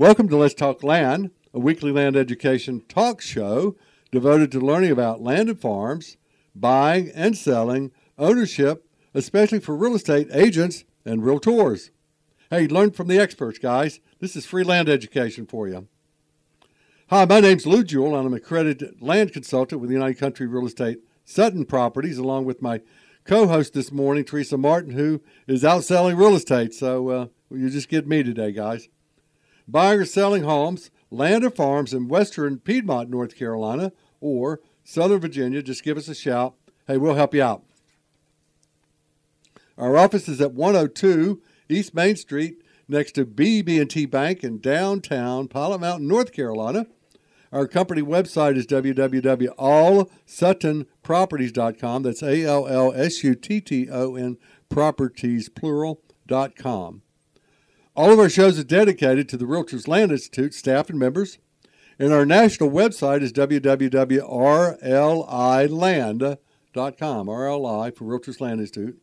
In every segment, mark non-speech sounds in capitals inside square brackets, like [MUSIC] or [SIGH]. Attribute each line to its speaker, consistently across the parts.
Speaker 1: Welcome to Let's Talk Land, a weekly land education talk show devoted to learning about land and farms, buying and selling, ownership, especially for real estate agents and realtors. Hey, learn from the experts, guys. This is free land education for you. Hi, my name's Lou Jewell, and I'm an accredited land consultant with United Country Real Estate Sutton Properties, along with my co-host this morning, Teresa Martin, who is out selling real estate. So uh, you just get me today, guys. Buying or selling homes, land or farms in western Piedmont, North Carolina, or southern Virginia, just give us a shout. Hey, we'll help you out. Our office is at 102 East Main Street, next to BB&T Bank in downtown Pilot Mountain, North Carolina. Our company website is www.allsuttonproperties.com. That's A L L S U T T O N properties plural.com. All of our shows are dedicated to the Realtors Land Institute staff and members. And our national website is www.rliland.com. RLI for Realtors Land Institute.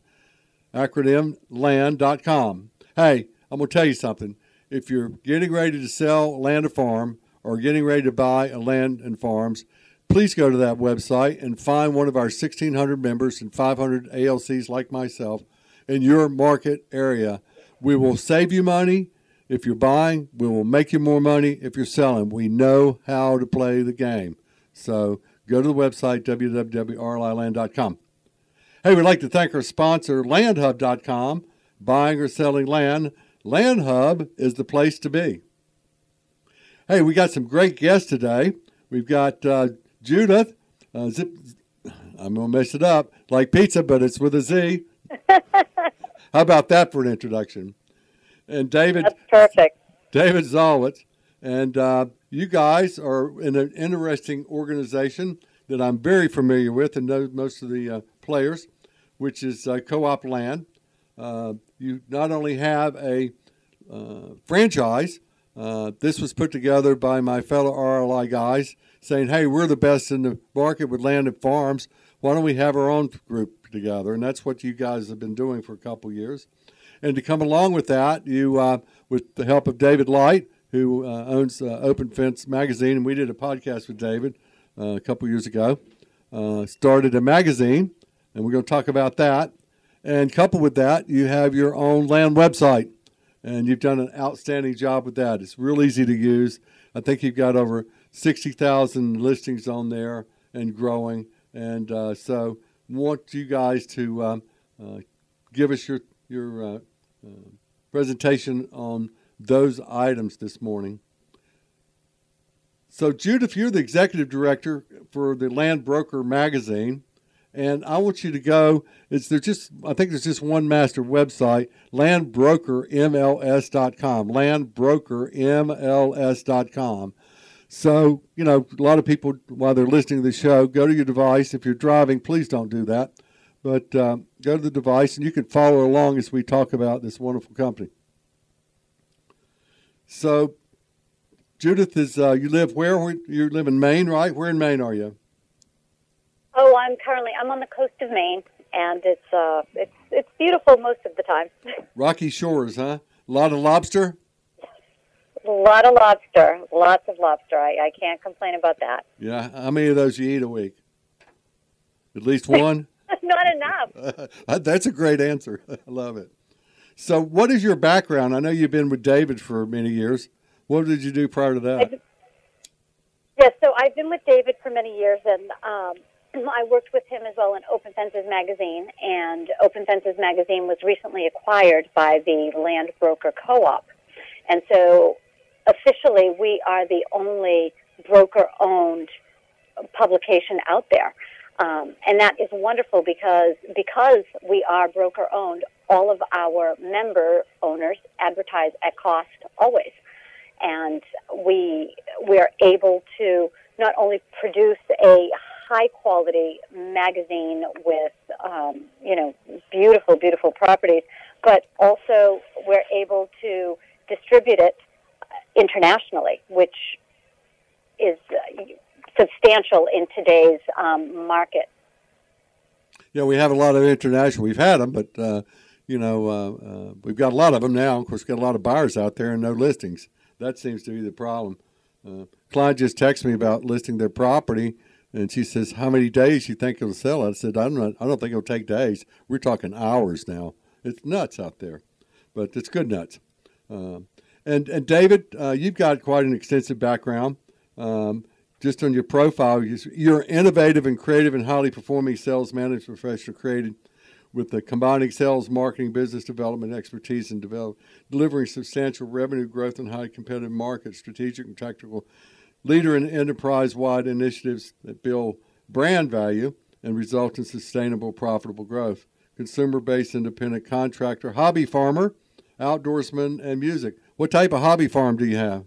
Speaker 1: Acronym land.com. Hey, I'm going to tell you something. If you're getting ready to sell land or farm, or getting ready to buy a land and farms, please go to that website and find one of our 1,600 members and 500 ALCs like myself in your market area. We will save you money if you're buying. We will make you more money if you're selling. We know how to play the game. So go to the website, www.rliland.com. Hey, we'd like to thank our sponsor, landhub.com. Buying or selling land, LandHub is the place to be. Hey, we got some great guests today. We've got uh, Judith. Uh, zip, I'm going to mess it up, like pizza, but it's with a Z. [LAUGHS] How about that for an introduction? And David.
Speaker 2: That's perfect.
Speaker 1: David Zalwitz. And uh, you guys are in an interesting organization that I'm very familiar with and know most of the uh, players, which is uh, Co op Land. Uh, you not only have a franchise, uh, this was put together by my fellow RLI guys saying, hey, we're the best in the market with land and farms. Why don't we have our own group together? And that's what you guys have been doing for a couple years. And to come along with that, you, uh, with the help of David Light, who uh, owns uh, Open Fence Magazine, and we did a podcast with David uh, a couple years ago, started a magazine, and we're going to talk about that. And coupled with that, you have your own land website and you've done an outstanding job with that. It's real easy to use. I think you've got over 60,000 listings on there and growing. And uh, so, want you guys to um, uh, give us your your uh, uh presentation on those items this morning. So, Judith, you're the executive director for the Land Broker magazine and I want you to go. It's there's just I think there's just one master website, landbrokermls.com, landbrokermls.com. So you know, a lot of people while they're listening to the show, go to your device. If you're driving, please don't do that, but um, go to the device and you can follow along as we talk about this wonderful company. So, Judith is uh, you live where? You live in Maine, right? Where in Maine are you?
Speaker 2: Oh, I'm currently I'm on the coast of Maine, and it's uh it's it's beautiful most of the time. [LAUGHS]
Speaker 1: Rocky shores, huh? A lot of lobster.
Speaker 2: A lot of lobster, lots of lobster. I, I can't complain about that.
Speaker 1: Yeah, how many of those you eat a week? At least one. [LAUGHS]
Speaker 2: Not enough. [LAUGHS]
Speaker 1: That's a great answer. [LAUGHS] I love it. So, what is your background? I know you've been with David for many years. What did you do prior to that?
Speaker 2: Yes, yeah, so I've been with David for many years, and um, [CLEARS THROAT] I worked with him as well in Open Fences magazine, and Open Fences magazine was recently acquired by the Land Broker Co-op, and so officially we are the only broker-owned publication out there. Um, and that is wonderful because because we are broker owned, all of our member owners advertise at cost always, and we we are able to not only produce a high quality magazine with um, you know beautiful beautiful properties but also we're able to distribute it internationally which is uh, substantial in today's um, market
Speaker 1: yeah we have a lot of international we've had them but uh, you know uh, uh we've got a lot of them now of course we've got a lot of buyers out there and no listings that seems to be the problem. Uh, Clyde just texted me about listing their property, and she says, "How many days you think it'll sell?" I said, "I'm not. I don't think it'll take days. We're talking hours now. It's nuts out there, but it's good nuts." Um, and and David, uh, you've got quite an extensive background. Um, just on your profile, you're innovative and creative and highly performing sales management professional created with the combining sales, marketing, business development expertise and develop, delivering substantial revenue growth in high competitive markets, strategic and tactical leader in enterprise-wide initiatives that build brand value and result in sustainable, profitable growth. Consumer-based independent contractor, hobby farmer, outdoorsman, and music. What type of hobby farm do you have?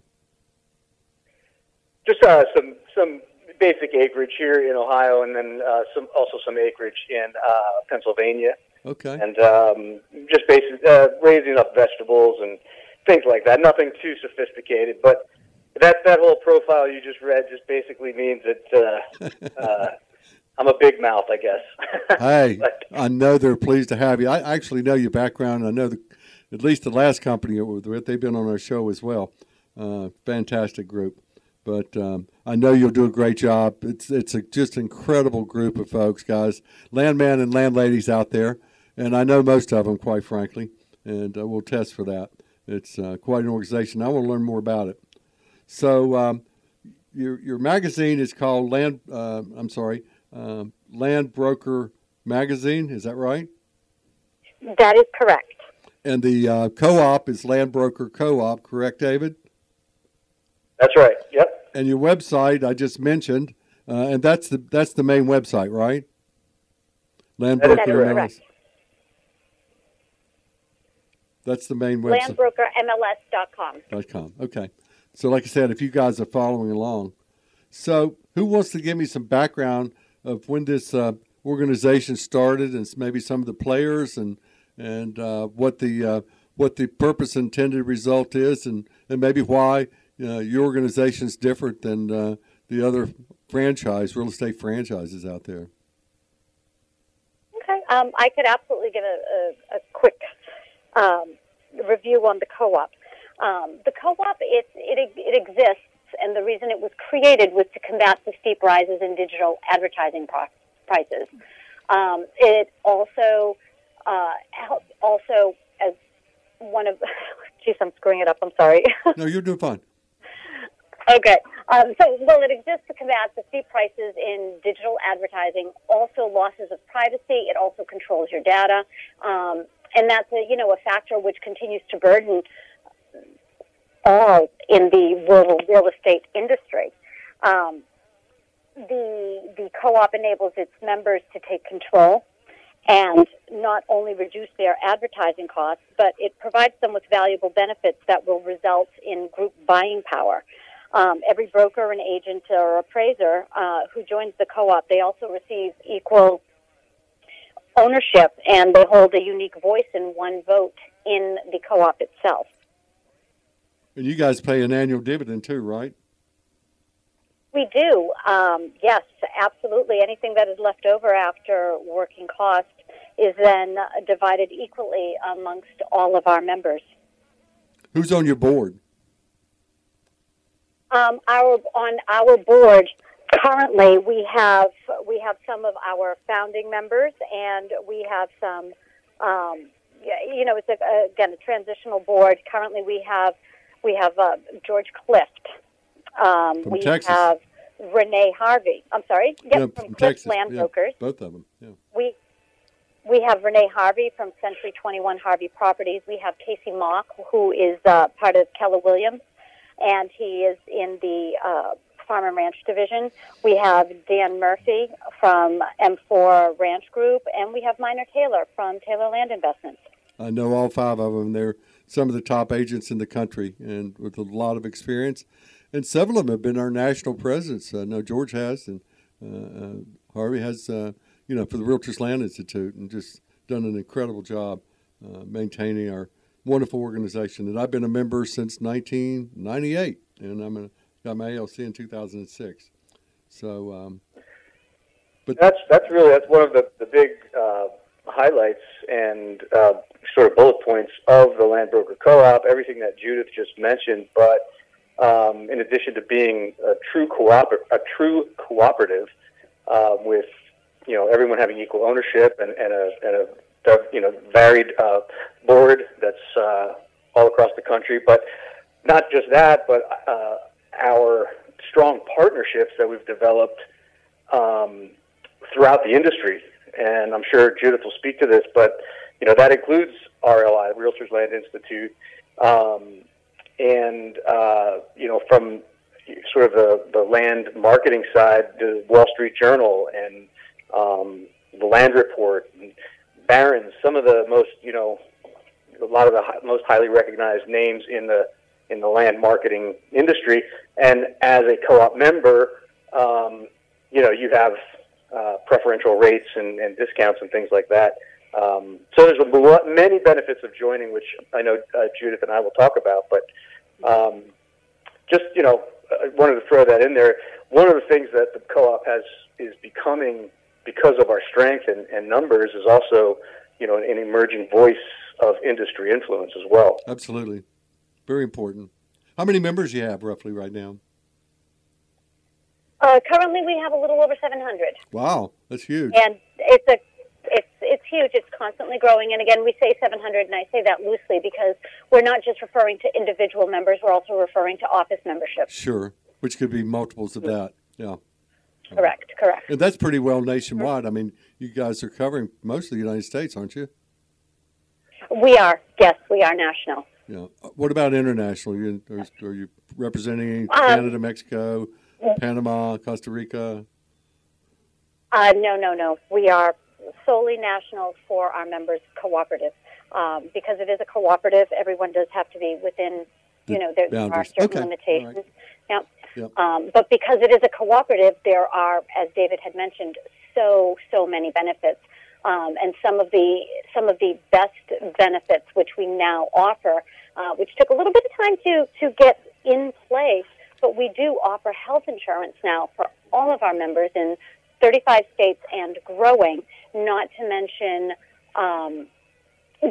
Speaker 3: Just uh, some some basic acreage here in Ohio, and then uh, some also some acreage in uh, Pennsylvania.
Speaker 1: Okay.
Speaker 3: And um, just basically uh, raising up vegetables and things like that. Nothing too sophisticated, but that that whole profile you just read just basically means that uh, [LAUGHS] uh, I'm a big mouth, I guess. [LAUGHS]
Speaker 1: hey, but, I know they're pleased to have you. I actually know your background. I know the, at least the last company it was with. They've been on our show as well. Uh, fantastic group. But um, I know you'll do a great job. It's it's a just incredible group of folks, guys, landman and landladies out there, and I know most of them, quite frankly, and uh, we'll test for that. It's uh, quite an organization. I want to learn more about it. So um, your your magazine is called Land. Uh, I'm sorry, um, Land Broker Magazine. Is that right?
Speaker 2: That is correct.
Speaker 1: And the uh, co-op is Land Broker Co-op, correct, David?
Speaker 3: That's right. Yep.
Speaker 1: And your website I just mentioned, uh, and that's the that's the main website, right?
Speaker 3: Land Broker MLS.
Speaker 1: That's the main website.
Speaker 2: Landbrokermls.com.
Speaker 1: Dot com. Okay. So, like I said, if you guys are following along, so who wants to give me some background of when this uh, organization started, and maybe some of the players, and and uh, what the uh, what the purpose intended result is, and and maybe why uh, your organization is different than uh, the other franchise real estate franchises out there.
Speaker 2: Okay, um, I could absolutely give a, a, a quick um, review on the co-op. Um, the co-op it, it it exists, and the reason it was created was to combat the steep rises in digital advertising prices. Um, it also uh, also as one of, [LAUGHS] geez, I'm screwing it up. I'm sorry. [LAUGHS]
Speaker 1: no, you're doing fine.
Speaker 2: Okay. Um, so, well, it exists to combat the steep prices in digital advertising, also losses of privacy. It also controls your data, um, and that's a you know a factor which continues to burden all in the rural real estate industry. Um, the the co-op enables its members to take control and not only reduce their advertising costs, but it provides them with valuable benefits that will result in group buying power. Um, every broker and agent or appraiser uh, who joins the co-op, they also receive equal ownership and they hold a unique voice and one vote in the co-op itself.
Speaker 1: And you guys pay an annual dividend too, right?
Speaker 2: We do. Um, yes, absolutely. Anything that is left over after working cost is then divided equally amongst all of our members.
Speaker 1: Who's on your board?
Speaker 2: Um, our on our board currently we have we have some of our founding members and we have some um, you know it's a, again a transitional board. Currently we have we have uh, George Clift. Um, we
Speaker 1: Texas.
Speaker 2: have Renee Harvey. I'm sorry. Yep,
Speaker 1: yeah,
Speaker 2: from,
Speaker 1: from Texas.
Speaker 2: Land
Speaker 1: yeah,
Speaker 2: Brokers.
Speaker 1: Both of them. Yeah.
Speaker 2: We we have Renee Harvey from Century 21 Harvey Properties. We have Casey Mock, who is uh, part of Keller Williams and he is in the uh, Farm and Ranch Division. We have Dan Murphy from M4 Ranch Group, and we have Miner Taylor from Taylor Land Investments.
Speaker 1: I know all five of them. They're some of the top agents in the country and with a lot of experience. And several of them have been our national presidents. I know George has, and uh, uh, Harvey has, uh, you know, for the Realtors Land Institute, and just done an incredible job uh, maintaining our wonderful organization that I've been a member since 1998, and I'm a, got my ALC in 2006. So, um,
Speaker 3: but that's that's really that's one of the the big highlights and uh, sort of bullet points of the Land Broker Co-op. Everything that Judith just mentioned, but um, in addition to being a true cooper- a true cooperative uh, with you know everyone having equal ownership and, and a and a you know varied uh, board that's uh, all across the country, but not just that, but uh, our strong partnerships that we've developed um, throughout the industry. And I'm sure Judith will speak to this, but you know that includes RLI, Realtors Land Institute, um, and uh, you know from sort of the, the land marketing side, the Wall Street Journal and um, the Land Report, and some of the most you know a lot of the hi- most highly recognized names in the in the land marketing industry. And as a co-op member, um, you know, you have uh, preferential rates and, and discounts and things like that. Um, so there's a lot, many benefits of joining, which I know uh, Judith and I will talk about. But um, just you know, I wanted to throw that in there. One of the things that the co-op has is becoming because of our strength and, and numbers is also you know an emerging voice of industry influence as well.
Speaker 1: Absolutely. Very important. How many members you have roughly right now?
Speaker 2: Uh, currently, we have a little over 700,
Speaker 1: Wow, that's huge.
Speaker 2: and it's a it's it's huge. It's constantly growing. And again, we say 700, and I say that loosely because we're not just referring to individual members. We're also referring to office membership.
Speaker 1: Sure, which could be multiples of that. Yeah,
Speaker 2: Correct. Correct.
Speaker 1: and that's pretty well nationwide. I mean, you guys are covering most of the United States, aren't you?
Speaker 2: We are. Yes, we are national.
Speaker 1: Yeah. What about international? You, are, are you representing
Speaker 2: Um,
Speaker 1: Canada, Mexico, Panama, Costa Rica?
Speaker 2: Uh, no, no, no. We are solely national for our members cooperative. Um, because it is a cooperative, everyone does have to be within, you know, there, there are certain
Speaker 1: Okay.
Speaker 2: Limitations.
Speaker 1: right.
Speaker 2: Yep. Um, but because it is a cooperative, there are, as David had mentioned, so so many benefits. Um, and some of the some of the best benefits which we now offer, uh, which took a little bit of time to to get in place, but we do offer health insurance now for all of our members in 35 states and growing. Not to mention um,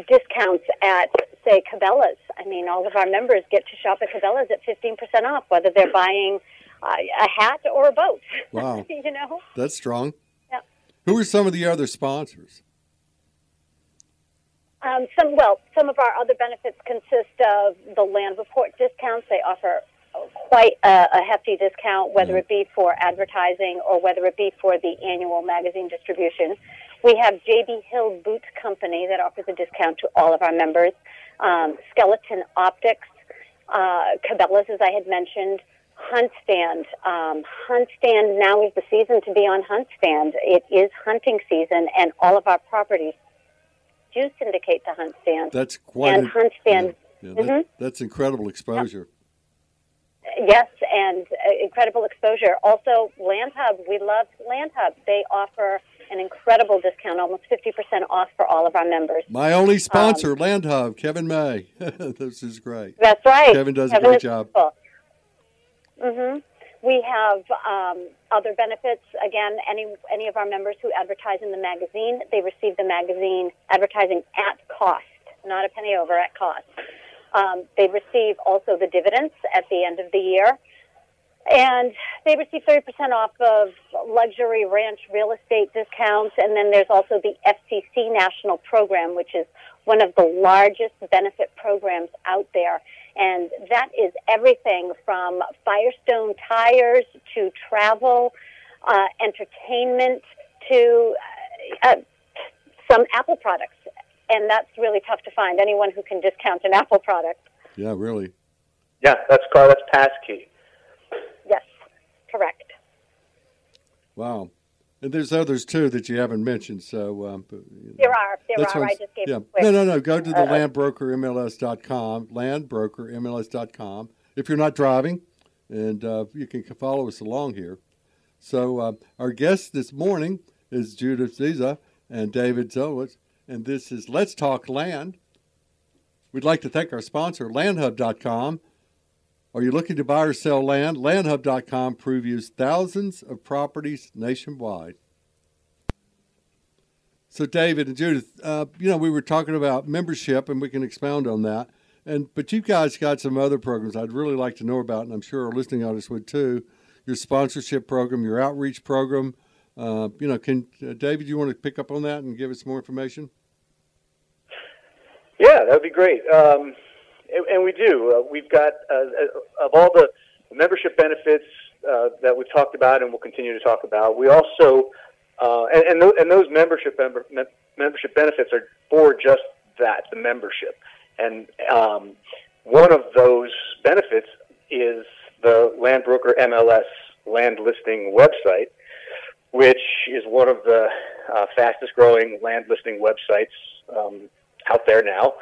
Speaker 2: discounts at say Cabela's. I mean, all of our members get to shop at Cabela's at 15% off, whether they're buying uh, a hat or a boat. [LAUGHS]
Speaker 1: Wow.
Speaker 2: you know.
Speaker 1: That's strong.
Speaker 2: Yeah.
Speaker 1: Who are some of the other sponsors?
Speaker 2: Um, some well, some of our other benefits consist of the land report discounts. They offer quite a, a hefty discount, whether it be for advertising or whether it be for the annual magazine distribution. We have JB Hill Boot Company that offers a discount to all of our members. Um, Skeleton Optics, uh, Cabela's, as I had mentioned. Hunt Stand. Um, Hunt Stand now is the season to be on Hunt Stand. It is hunting season, and all of our properties do syndicate to Hunt Stand.
Speaker 1: That's quite.
Speaker 2: and
Speaker 1: a-
Speaker 2: Hunt Stand,
Speaker 1: yeah, yeah, that- That's incredible exposure.
Speaker 2: yes, and uh, incredible exposure. Also, Land Hub, we love Land Hub. They offer an incredible discount, almost 50% off for all of our members.
Speaker 1: My only sponsor, Land Hub, Kevin May. [LAUGHS] this is great.
Speaker 2: That's right.
Speaker 1: Kevin does a great job.
Speaker 2: hmm We have um, other benefits. Again, any any of our members who advertise in the magazine, they receive the magazine advertising at cost, not a penny over at cost. Um, they receive also the dividends at the end of the year, and they receive 30% off of luxury ranch real estate discounts. And then there's also the FCC National Program, which is one of the largest benefit programs out there. And that is everything from Firestone tires to travel, uh, entertainment to uh, uh, some Apple products. And that's really tough to find. Anyone who can discount an Apple product.
Speaker 1: Yeah, really.
Speaker 3: Yeah, that's car. That's passkey.
Speaker 2: Correct.
Speaker 1: Wow. And there's others too that you haven't mentioned. So um, but, you know.
Speaker 2: There are. There are. I just gave
Speaker 1: yeah. No, no, no. Go to the
Speaker 2: uh,
Speaker 1: landbrokermls.com, landbrokermls.com. If you're not driving, and uh, you can follow us along here. So uh, our guest this morning is Judith Zizza and David Zowitz, and this is Let's Talk Land. We'd like to thank our sponsor, landhub.com. Are you looking to buy or sell land? Landhub.com previews thousands of properties nationwide. So, David and Judith, uh, you know, we were talking about membership, and we can expound on that. And but you guys got some other programs I'd really like to know about, and I'm sure our listening audience would too. Your sponsorship program, your outreach program. Uh, you know, can uh, David, you want to pick up on that and give us more information?
Speaker 3: Yeah, that would be great. Um, and, and, we do. Uh, we've got uh, uh, of all the membership benefits uh, that we've talked about and we'll continue to talk about. We also and and, th- and, those membership member, me- membership benefits are for just that, the membership. And um, one of those benefits is the Land Broker MLS land listing website, which is one of the uh, fastest growing land listing websites um, out there now.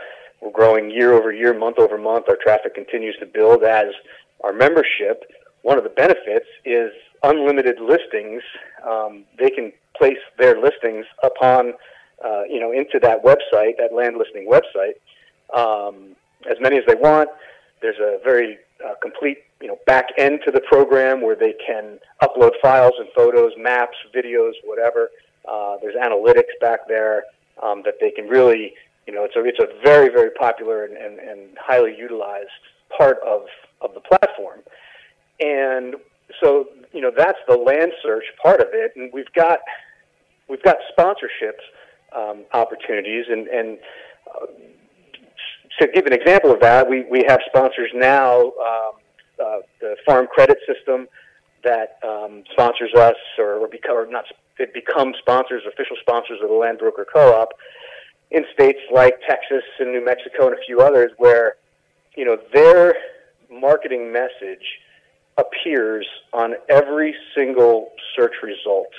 Speaker 3: We're growing year over year, month over month. Our traffic continues to build as our membership. One of the benefits is unlimited listings. Um, they can place their listings upon, uh, you know, into that website, that land listing website, um, as many as they want. There's a very uh, complete, you know, back end to the program where they can upload files and photos, maps, videos, whatever. Uh, there's analytics back there um, that they can really, you know, it's a it's a very very popular and, and, and highly utilized part of of the platform. And so, you know, that's the land search part of it, and we've got we've got sponsorships um, opportunities, and and uh, to give an example of that, we we have sponsors now, um, uh, the Farm Credit System that um, sponsors us, or, or become or not, it becomes sponsors, official sponsors of the Land Broker Co-op in states like Texas and New Mexico and a few others, where you know their marketing message appears on every single search result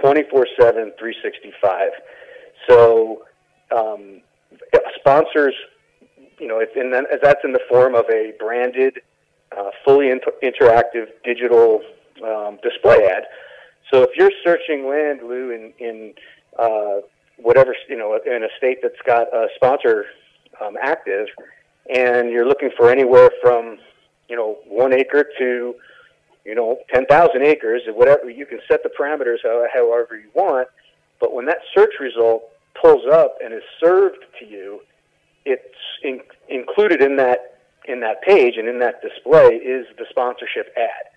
Speaker 3: 24 7, 365. So, um, sponsors, you know, if in that, that's in the form of a branded, uh, fully inter- interactive digital um, display ad. So if you're searching land, Lou, in, in uh, whatever, you know, in a state that's got a sponsor um, active, and you're looking for anywhere from, you know, one acre to you know, 10,000 acres, whatever, you can set the parameters however you want. But when that search result pulls up and is served to you, it's in, included in that, in that page and in that display is the sponsorship ad.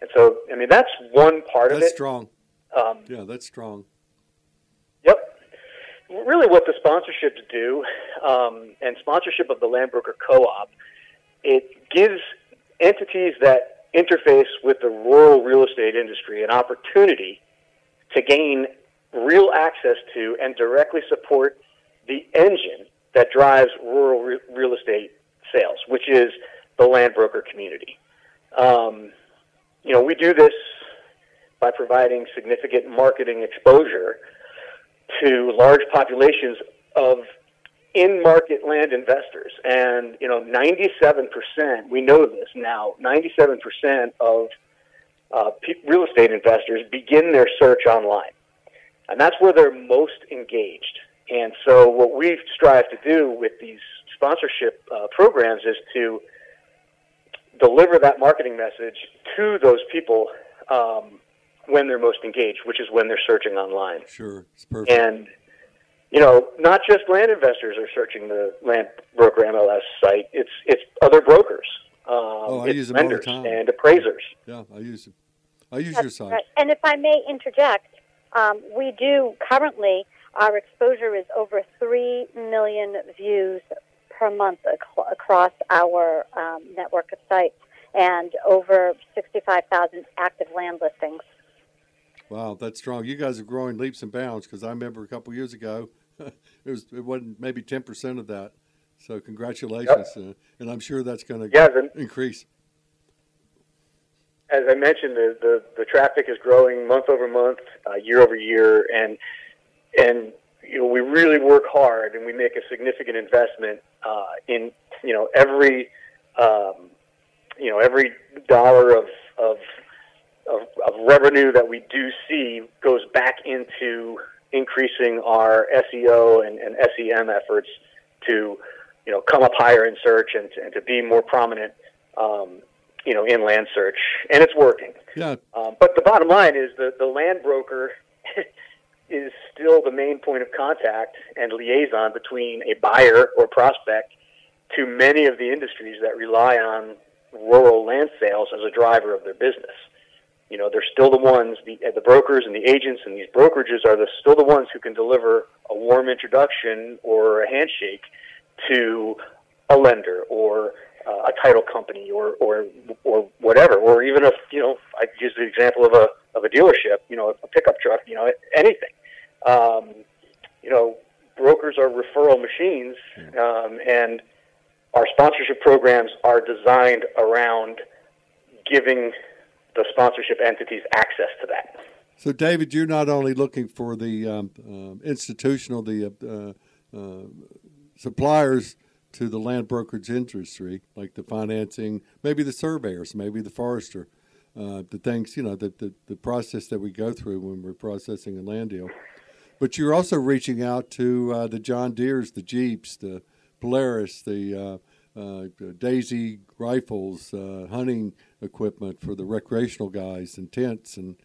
Speaker 3: And so, I mean, that's one part
Speaker 1: that's
Speaker 3: of it.
Speaker 1: That's strong.
Speaker 3: Um,
Speaker 1: yeah, that's strong.
Speaker 3: Really, what the sponsorships do, um, and sponsorship of the Land Broker Co-op, it gives entities that interface with the rural real estate industry an opportunity to gain real access to and directly support the engine that drives rural re- real estate sales, which is the land broker community. Um, you know, we do this by providing significant marketing exposure to large populations of in-market land investors, and you know, 97%. We know this now. 97% of uh, real estate investors begin their search online, and that's where they're most engaged. And so, what we strive to do with these sponsorship uh, programs is to deliver that marketing message to those people um, when they're most engaged, which is when they're searching online.
Speaker 1: Sure, it's perfect.
Speaker 3: And you know, not just land investors are searching the land broker MLS site. It's it's other brokers. Um,
Speaker 1: oh, I use them
Speaker 3: all the
Speaker 1: time.
Speaker 3: And appraisers.
Speaker 1: Yeah, I use them. I use
Speaker 2: That's
Speaker 1: your site.
Speaker 2: Right. And if I may interject, um, we do currently our exposure is over three million views per month ac- across our um, network of sites, and over sixty-five thousand active land listings.
Speaker 1: Wow, that's strong. You guys are growing leaps and bounds because I remember a couple years ago [LAUGHS] it was it wasn't maybe ten percent of that. So congratulations, yep. uh, and I'm sure that's going to
Speaker 3: yeah,
Speaker 1: increase.
Speaker 3: As I mentioned, the, the, the traffic is growing month over month, uh, year over year, and and you know we really work hard and we make a significant investment uh, in you know every um, you know every dollar of, of of of revenue that we do see goes back into increasing our SEO and, and SEM efforts to, you know, come up higher in search and to, and to be more prominent, um, you know, in land search, and it's working.
Speaker 1: Yeah.
Speaker 3: Um, but the bottom line is the the land broker [LAUGHS] is still the main point of contact and liaison between a buyer or prospect to many of the industries that rely on rural land sales as a driver of their business. You know, they're still the ones, the, the brokers and the agents and these brokerages are the, still the ones who can deliver a warm introduction or a handshake to a lender or uh, a title company or, or or whatever, or even if you know, I use the example of a of a dealership, you know, a pickup truck, you know, anything. Um, you know, brokers are referral machines, um, and our sponsorship programs are designed around giving the sponsorship entities access to that.
Speaker 1: So, David, you're not only looking for the um, uh, institutional, the uh, uh, suppliers to the land brokerage industry, like the financing, maybe the surveyors, maybe the forester, uh, the things, you know, the, the, the process that we go through when we're processing a land deal. But you're also reaching out to uh, the John Deeres, the Jeeps, the Polaris, the uh, Daisy rifles, hunting equipment for the recreational guys, and tents, and,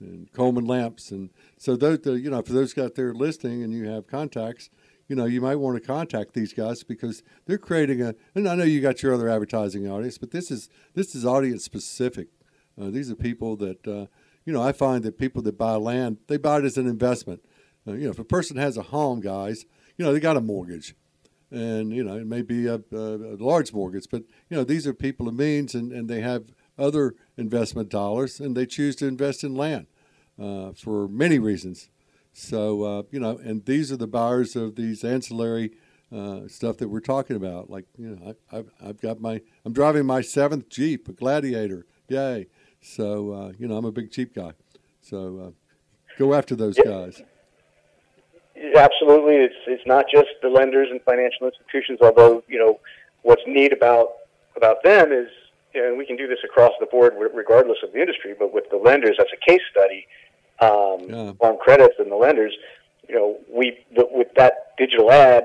Speaker 1: and Coleman lamps. And so, those, you know, for those out there listening and you have contacts, you know, you might want to contact these guys because they're creating a. And I know you got your other advertising audience, but this is this is audience specific. Uh, these are people that uh, you know. I find that people that buy land, they buy it as an investment. Uh, you know, if a person has a home, guys, you know, they got a mortgage, and you know, it may be a, a, a large mortgage, but you know, these are people of means, and, and they have other investment dollars, and they choose to invest in land uh, for many reasons. So uh, you know, and these are the buyers of these ancillary uh, stuff that we're talking about. Like you know, I, have I've got my I'm driving my seventh Jeep, a Gladiator, yay! So uh, you know, I'm a big Jeep guy. So uh, go after those guys.
Speaker 3: Absolutely, it's it's not just the lenders and financial institutions. Although you know, what's neat about about them is, know, we can do this across the board regardless of the industry. But with the lenders, that's a case study um, yeah. on credits and the lenders, you know, we with that digital ad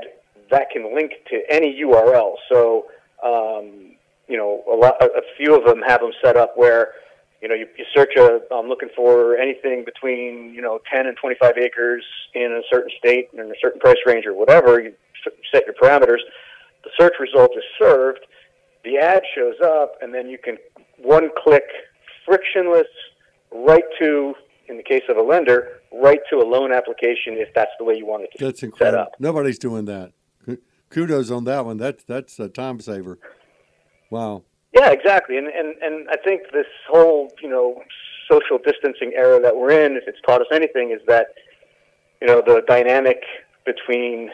Speaker 3: that can link to any URL. So, um, you know, a lot, a few of them have them set up where, you know, you, you search a, I'm looking for anything between, you know, 10 and 25 acres in a certain state and in a certain price range or whatever. You set your parameters. The search result is served. The ad shows up, and then you can one click, frictionless, right to in the case of a lender, right to a loan application if that's the way you want it to
Speaker 1: that's incredible. set up. Nobody's doing that. Kudos on that one. That's that's a time saver. Wow.
Speaker 3: Yeah, exactly. And and and I think this whole you know social distancing era that we're in, if it's taught us anything, is that you know the dynamic between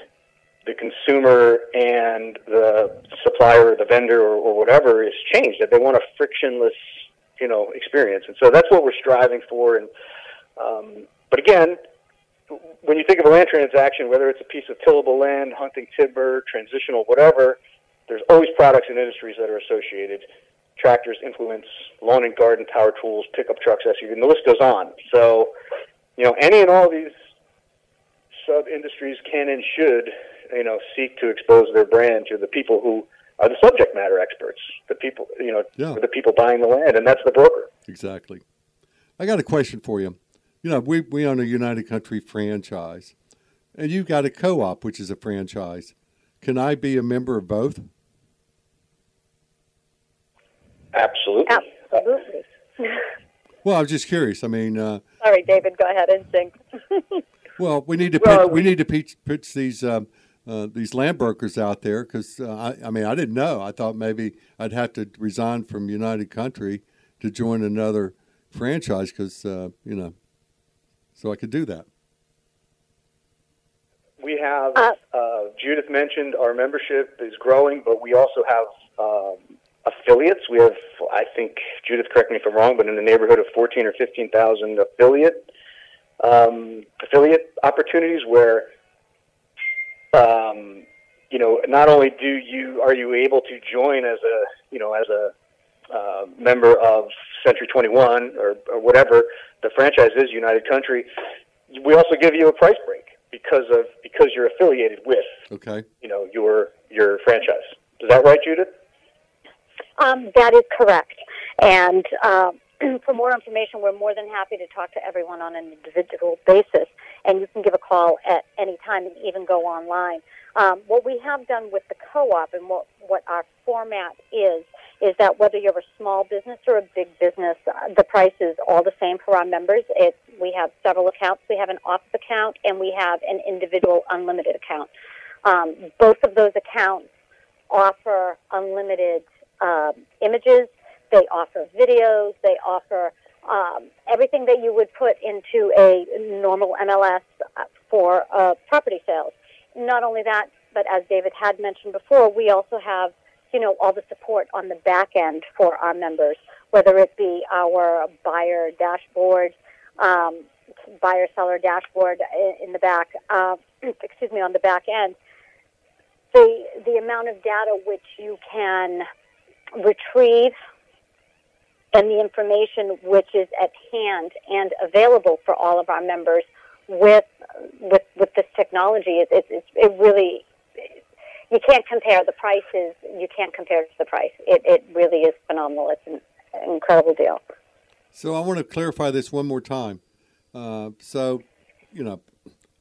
Speaker 3: the consumer and the supplier or the vendor or, or whatever is changed. That they want a frictionless you know experience, and so that's what we're striving for. And um, but again, when you think of a land transaction, whether it's a piece of tillable land, hunting timber, transitional, whatever, there's always products and industries that are associated. Tractors, implements, lawn and garden, power tools, pickup trucks, SUV, and the list goes on. So, you know, any and all these sub industries can and should, you know, seek to expose their brand to the people who are the subject matter experts, the people, you know, yeah. the people buying the land, and that's the broker.
Speaker 1: Exactly. I got a question for you you know, we, we own a United Country franchise, and you've got a co op, which is a franchise. Can I be a member of both?
Speaker 3: Absolutely.
Speaker 2: Absolutely. [LAUGHS]
Speaker 1: well, I was just curious. I mean, uh,
Speaker 2: sorry, David. Go ahead, instinct. [LAUGHS]
Speaker 1: well, we need to pitch, well, we, we, need to pitch, pitch these um, uh, these land brokers out there because uh, I, I mean I didn't know. I thought maybe I'd have to resign from United Country to join another franchise because uh, you know so I could do that.
Speaker 3: We have, uh, uh, Judith mentioned, our membership is growing, but we also have um, affiliates. We have, I think, Judith, correct me if I'm wrong, but in the neighborhood of 14 or 15,000 affiliate um, affiliate opportunities where, um, you know, not only do you are you able to join as a, you know, as a uh, member of Century 21 or, or whatever the franchise is, United Country, we also give you a price break because of because you're affiliated with
Speaker 1: okay
Speaker 3: you know your your franchise. Is that right, Judith?
Speaker 2: Um, that is correct. And um, [CLEARS THROAT] for more information, we're more than happy to talk to everyone on an individual basis, and you can give a call at any time and even go online. Um, what we have done with the co-op and what, what our format is, is that whether you're a small business or a big business, uh, the price is all the same for our members. It's, we have several accounts. We have an office account and we have an individual unlimited account. Um, both of those accounts offer unlimited um, images. They offer videos. They offer um, everything that you would put into a normal MLS uh, for uh, property sales. Not only that, but as David had mentioned before, we also have you know all the support on the back end for our members, whether it be our buyer dashboard, um, buyer seller dashboard in the back. Uh, [CLEARS THROAT] excuse me, on the back end. The the amount of data which you can retrieve and the information which is at hand and available for all of our members with with with this technology. It, it, it really you can't compare the prices. You can't compare to the price. It, it really is phenomenal. It's an, an incredible deal.
Speaker 1: So i want to clarify this one more time. Uh, so you know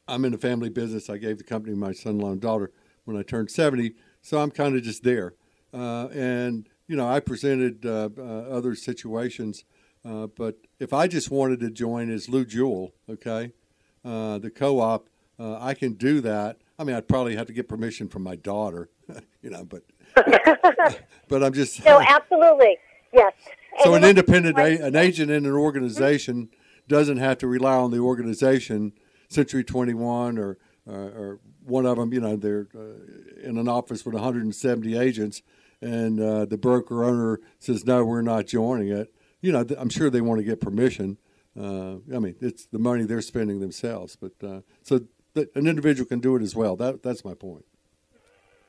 Speaker 1: i'm in a family business. I gave the company my son-in-law and daughter when i turned 70 so i'm kind of just there. Uh, and you know, I presented uh, uh, other situations, uh, but if I just wanted to join as Lou Jewell, okay, uh, the co-op, uh, I can do that. I mean, I'd probably have to get permission from my daughter, [LAUGHS] you know, but [LAUGHS] but I'm just
Speaker 2: no, absolutely, yes. [LAUGHS]
Speaker 1: So and an independent, a, an agent in an organization doesn't have to rely on the organization, Century 21 or or one of them, you know, they're in an office with 170 agents and uh, the broker owner says no, we're not joining it. You know, I'm sure they want to get permission. Uh, I mean, it's the money they're spending themselves, but uh, so th- an individual can do it as well. That that's my point.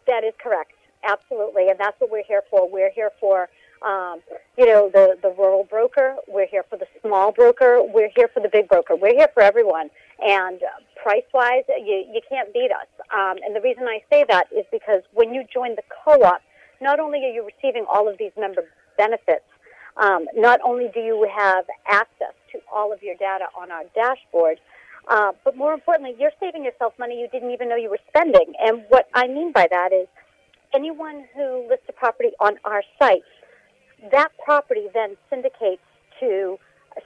Speaker 2: That is correct, absolutely, and that's what we're here for. We're here for. Um, you know, the, the rural broker, we're here for the small broker, we're here for the big broker, we're here for everyone. And price wise, you, you can't beat us. Um, and the reason I say that is because when you join the co op, not only are you receiving all of these member benefits, um, not only do you have access to all of your data on our dashboard, uh, but more importantly, you're saving yourself money you didn't even know you were spending. And what I mean by that is anyone who lists a property on our site, that property then syndicates to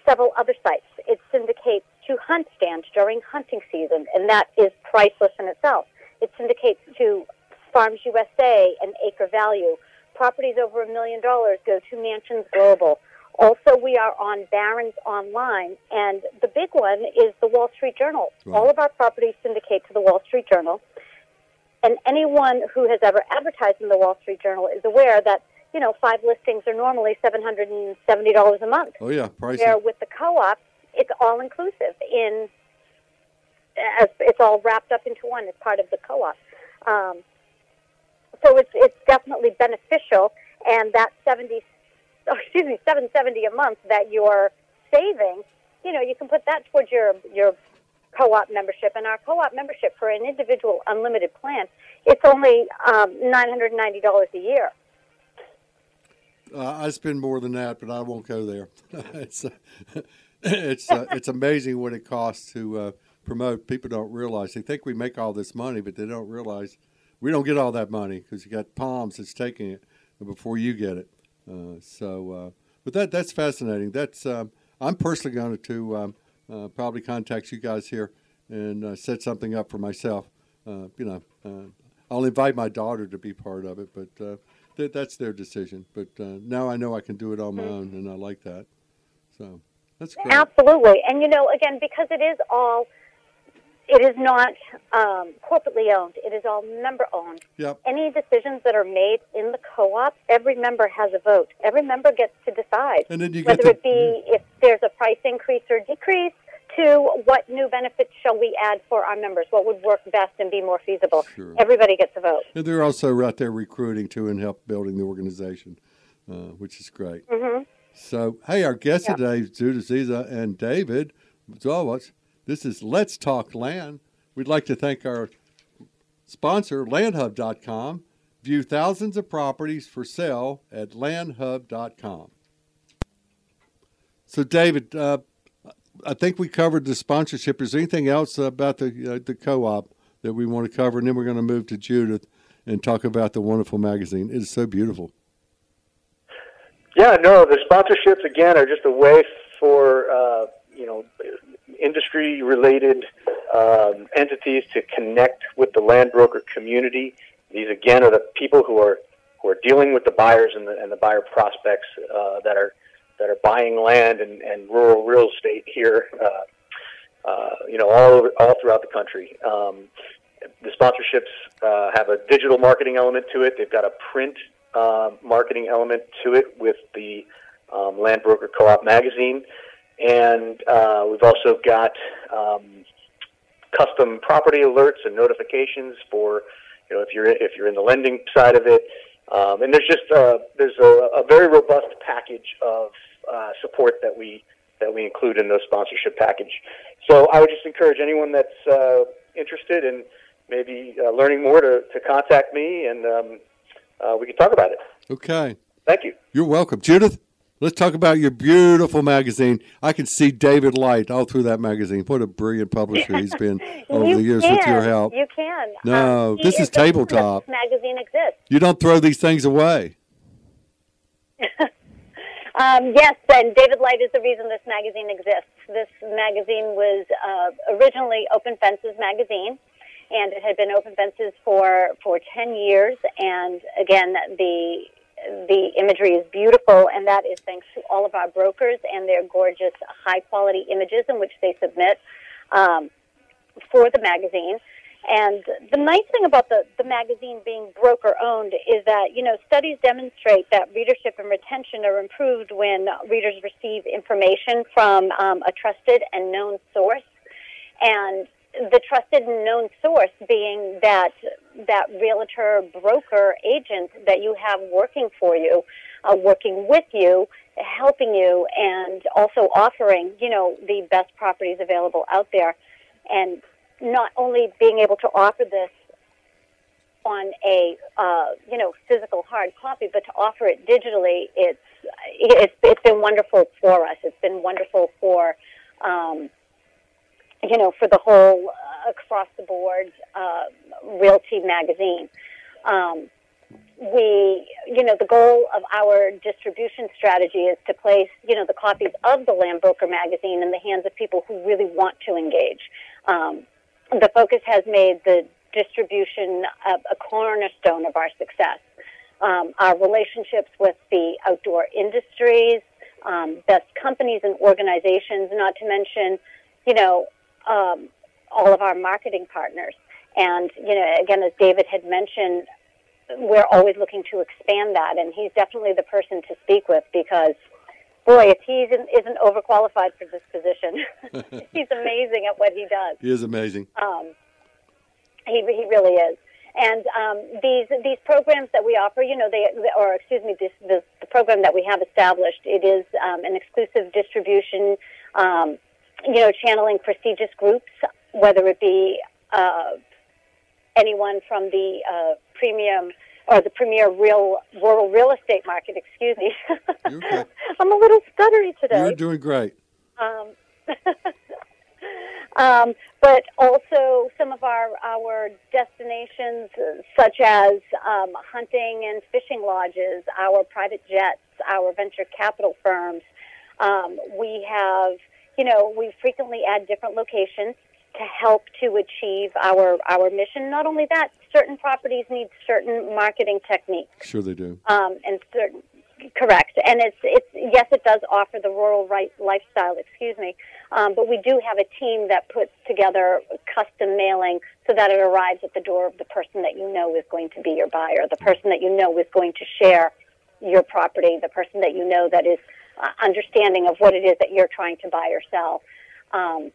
Speaker 2: several other sites. It syndicates to hunt stands during hunting season, and that is priceless in itself. It syndicates to Farms USA and Acre Value. Properties over a million dollars go to Mansions Global. Also, we are on Barron's Online, and the big one is the Wall Street Journal. Wow. All of our properties syndicate to the Wall Street Journal, and anyone who has ever advertised in the Wall Street Journal is aware that you know five listings are normally seven hundred and seventy dollars a month.
Speaker 1: Oh yeah, pricey.
Speaker 2: Where with the co-op, it's all inclusive in as it's all wrapped up into one It's part of the co-op. Um, so it's it's definitely beneficial, and that seventy, [LAUGHS] oh, excuse me, seven seventy a month that you're saving, you know, you can put that towards your your co-op membership. And our co-op membership for an individual unlimited plan, it's only um, nine hundred ninety dollars a year.
Speaker 1: Uh, I spend more than that, but I won't go there. [LAUGHS] it's uh, [LAUGHS] it's uh, it's amazing what it costs to uh, promote. People don't realize they think we make all this money, but they don't realize we don't get all that money because you got Palms that's taking it before you get it. Uh, so, uh, but that that's fascinating. That's um, I'm personally going to um, uh, probably contact you guys here and uh, set something up for myself. Uh, you know, uh, I'll invite my daughter to be part of it, but th- that's their decision. But now I know I can do it on my mm-hmm. own, and I like that. So that's great.
Speaker 2: Absolutely, and you know, again, because it is all it is not um, corporately owned. It is all member owned.
Speaker 1: Yep.
Speaker 2: Any decisions that are made in the co-op, every member has a vote. Every member gets to decide
Speaker 1: whether
Speaker 2: to, it be if there's a price increase or decrease to what new benefits shall we add for our members, what would work best and be more feasible.
Speaker 1: Sure.
Speaker 2: Everybody gets a vote.
Speaker 1: And they're also out there recruiting too and help building the organization, uh, which is great.
Speaker 2: Mm-hmm.
Speaker 1: So, hey, our guests yep. today, Zuda and David Zawatz this is Let's Talk Land. We'd like to thank our sponsor, landhub.com. View thousands of properties for sale at landhub.com. So, David, uh, I think we covered the sponsorship. Is there anything else about the uh, the co-op that we want to cover? And then we're going to move to Judith and talk about the wonderful magazine. It is so beautiful.
Speaker 3: Yeah, no, the sponsorships again are just a way for uh, you know industry-related um, entities to connect with the land broker community. These again are the people who are who are dealing with the buyers and the, and the buyer prospects uh, that are that are buying land and, and rural real estate here, uh, uh, you know, all over, all throughout the country. Um, the sponsorships uh, have a digital marketing element to it. They've got a print uh, marketing element to it with the um, Land Broker Co-op magazine, and uh, we've also got um, custom property alerts and notifications for you know if you're if you're in the lending side of it. Um, and there's just uh, there's a, a very robust package of uh, support that we that we include in those sponsorship package. So I would just encourage anyone that's uh, interested in maybe uh, learning more to, to contact me, and um, uh, we can talk about it.
Speaker 1: Okay.
Speaker 3: Thank you.
Speaker 1: You're welcome, Judith. Let's talk about your beautiful magazine. I can see David Light all through that magazine. What a brilliant publisher he's been [LAUGHS] over the years
Speaker 2: can.
Speaker 1: with your help.
Speaker 2: You can.
Speaker 1: No,
Speaker 2: um,
Speaker 1: this is tabletop.
Speaker 2: This magazine exists.
Speaker 1: You don't throw these things away. [LAUGHS]
Speaker 2: Um, yes, and David Light is the reason this magazine exists. This magazine was uh, originally Open Fences magazine, and it had been Open Fences for for ten years. And again, the the imagery is beautiful, and that is thanks to all of our brokers and their gorgeous, high quality images in which they submit um, for the magazine. And the nice thing about the, the magazine being broker owned is that, you know, studies demonstrate that readership and retention are improved when readers receive information from um, a trusted and known source. And the trusted and known source being that that realtor, broker, agent that you have working for you, uh, working with you, helping you, and also offering, you know, the best properties available out there. And not only being able to offer this on a uh, you know physical hard copy, but to offer it digitally, it's it's it's been wonderful for us. It's been wonderful for um, you know for the whole uh, across the board uh, realty magazine. Um, we, you know, the goal of our distribution strategy is to place, you know, the copies of the Land Broker magazine in the hands of people who really want to engage. Um, the focus has made the distribution a, cornerstone of our success. Um, our relationships with the outdoor industries, um, best companies and organizations, not to mention, you know, um, all of our marketing partners. And, you know, again, as David had mentioned, we're always looking to expand that. And he's definitely the person to speak with because boy, if he isn't, isn't overqualified for this position, [LAUGHS] [LAUGHS] he's amazing at what he does.
Speaker 1: He is amazing.
Speaker 2: Um, he, he really is. And um, these these programs that we offer, you know, they or excuse me, this, this the program that we have established, it is um, an exclusive distribution, um, you know, channeling prestigious groups, whether it be uh, anyone from the uh, premium or the premier real rural real estate market. Excuse me.
Speaker 1: Okay. [LAUGHS]
Speaker 2: I'm a little stuttery today.
Speaker 1: You're doing great.
Speaker 2: Um, [LAUGHS] um, but also some of our our destinations, such as um, hunting and fishing lodges, our private jets, our venture capital firms. Um, we have, you know, we frequently add different locations to help to achieve our our mission. Not only that, certain properties need certain marketing techniques.
Speaker 1: Sure, they do.
Speaker 2: Um, and certain correct, and it's it's yes, it does offer the rural right lifestyle. Excuse me, um, but we do have a team that puts together custom mailing so that it arrives at the door of the person that you know is going to be your buyer, the person that you know is going to share your property, the person that you know that is uh, understanding of what it is that you're trying to buy or sell. Um,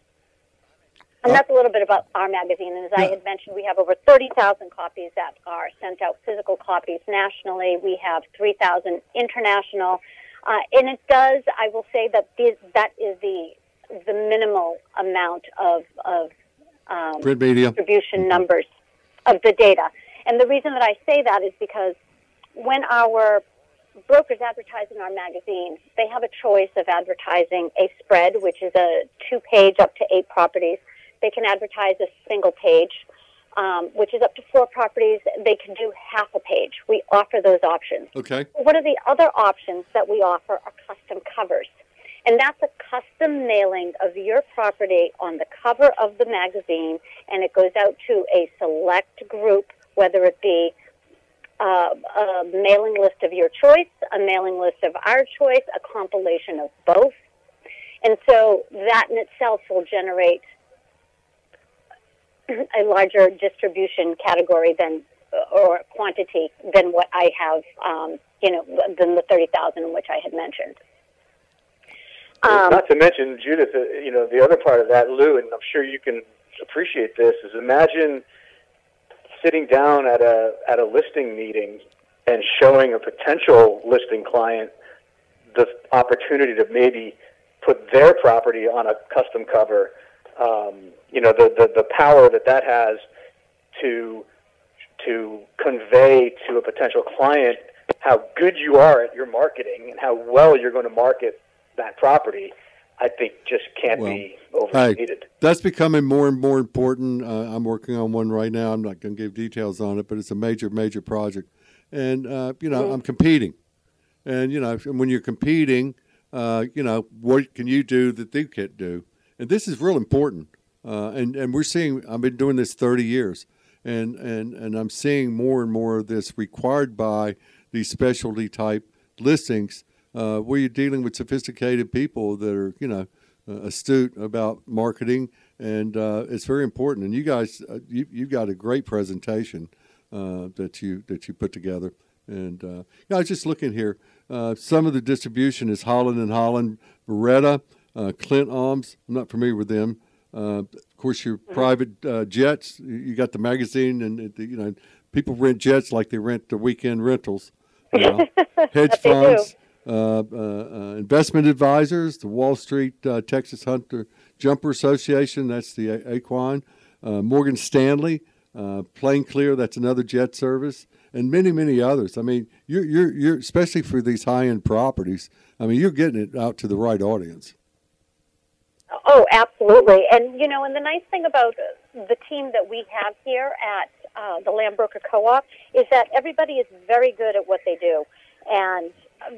Speaker 2: and that's a little bit about our magazine. And as I had mentioned, we have over 30,000 copies that are sent out, physical copies nationally. We have 3,000 international. Uh, and it does, I will say that this, that is the, the minimal amount of, of um,
Speaker 1: Print media.
Speaker 2: distribution numbers of the data. And the reason that I say that is because when our brokers advertising our magazine, they have a choice of advertising a spread, which is a two page up to eight properties. They can advertise a single page, um, which is up to four properties. They can do half a page. We offer those options.
Speaker 1: Okay.
Speaker 2: One of the other options that we offer are custom covers. And that's a custom mailing of your property on the cover of the magazine, and it goes out to a select group, whether it be uh, a mailing list of your choice, a mailing list of our choice, a compilation of both. And so that in itself will generate a larger distribution category than or quantity than what I have, um, you know, than the 30,000 which I had mentioned.
Speaker 3: Um, Not to mention, Judith, uh, you know, the other part of that, Lou, and I'm sure you can appreciate this, is imagine sitting down at a at a listing meeting and showing a potential listing client the opportunity to maybe put their property on a custom cover. Um, you know, the, the the power that that has to to convey to a potential client how good you are at your marketing and how well you're going to market that property, I think just can't well, be overstated.
Speaker 1: That's becoming more and more important. Uh, I'm working on one right now. I'm not going to give details on it, but it's a major, major project. And, uh, you know, mm-hmm. I'm competing. And, you know, when you're competing, uh, you know, what can you do that they can't do? And this is real important. Uh, and, and we're seeing, I've been doing this 30 years. And, and, and I'm seeing more and more of this required by these specialty type listings uh, where you're dealing with sophisticated people that are, you know, uh, astute about marketing, and uh, it's very important. And you guys, uh, you you got a great presentation uh, that you that you put together. And uh, yeah, I was just looking here. some of the distribution is Holland and Holland, Beretta, Clint Alms. I'm not familiar with them. of course, your mm-hmm. private jets. You got the magazine, and you know people rent jets like they rent the weekend rentals. [LAUGHS] hedge funds. Uh, uh, uh, investment advisors, the Wall Street Texas Hunter Jumper Association, that's the Aquan, Morgan Stanley, Plain Clear, that's another jet service, and many, many others. I mean, you're, you're, you're especially for these high end properties. I mean, you're getting it out to the right audience.
Speaker 2: Oh, absolutely. And, you know, and the nice thing about the team that we have here at uh, the Broker Co op is that everybody is very good at what they do. And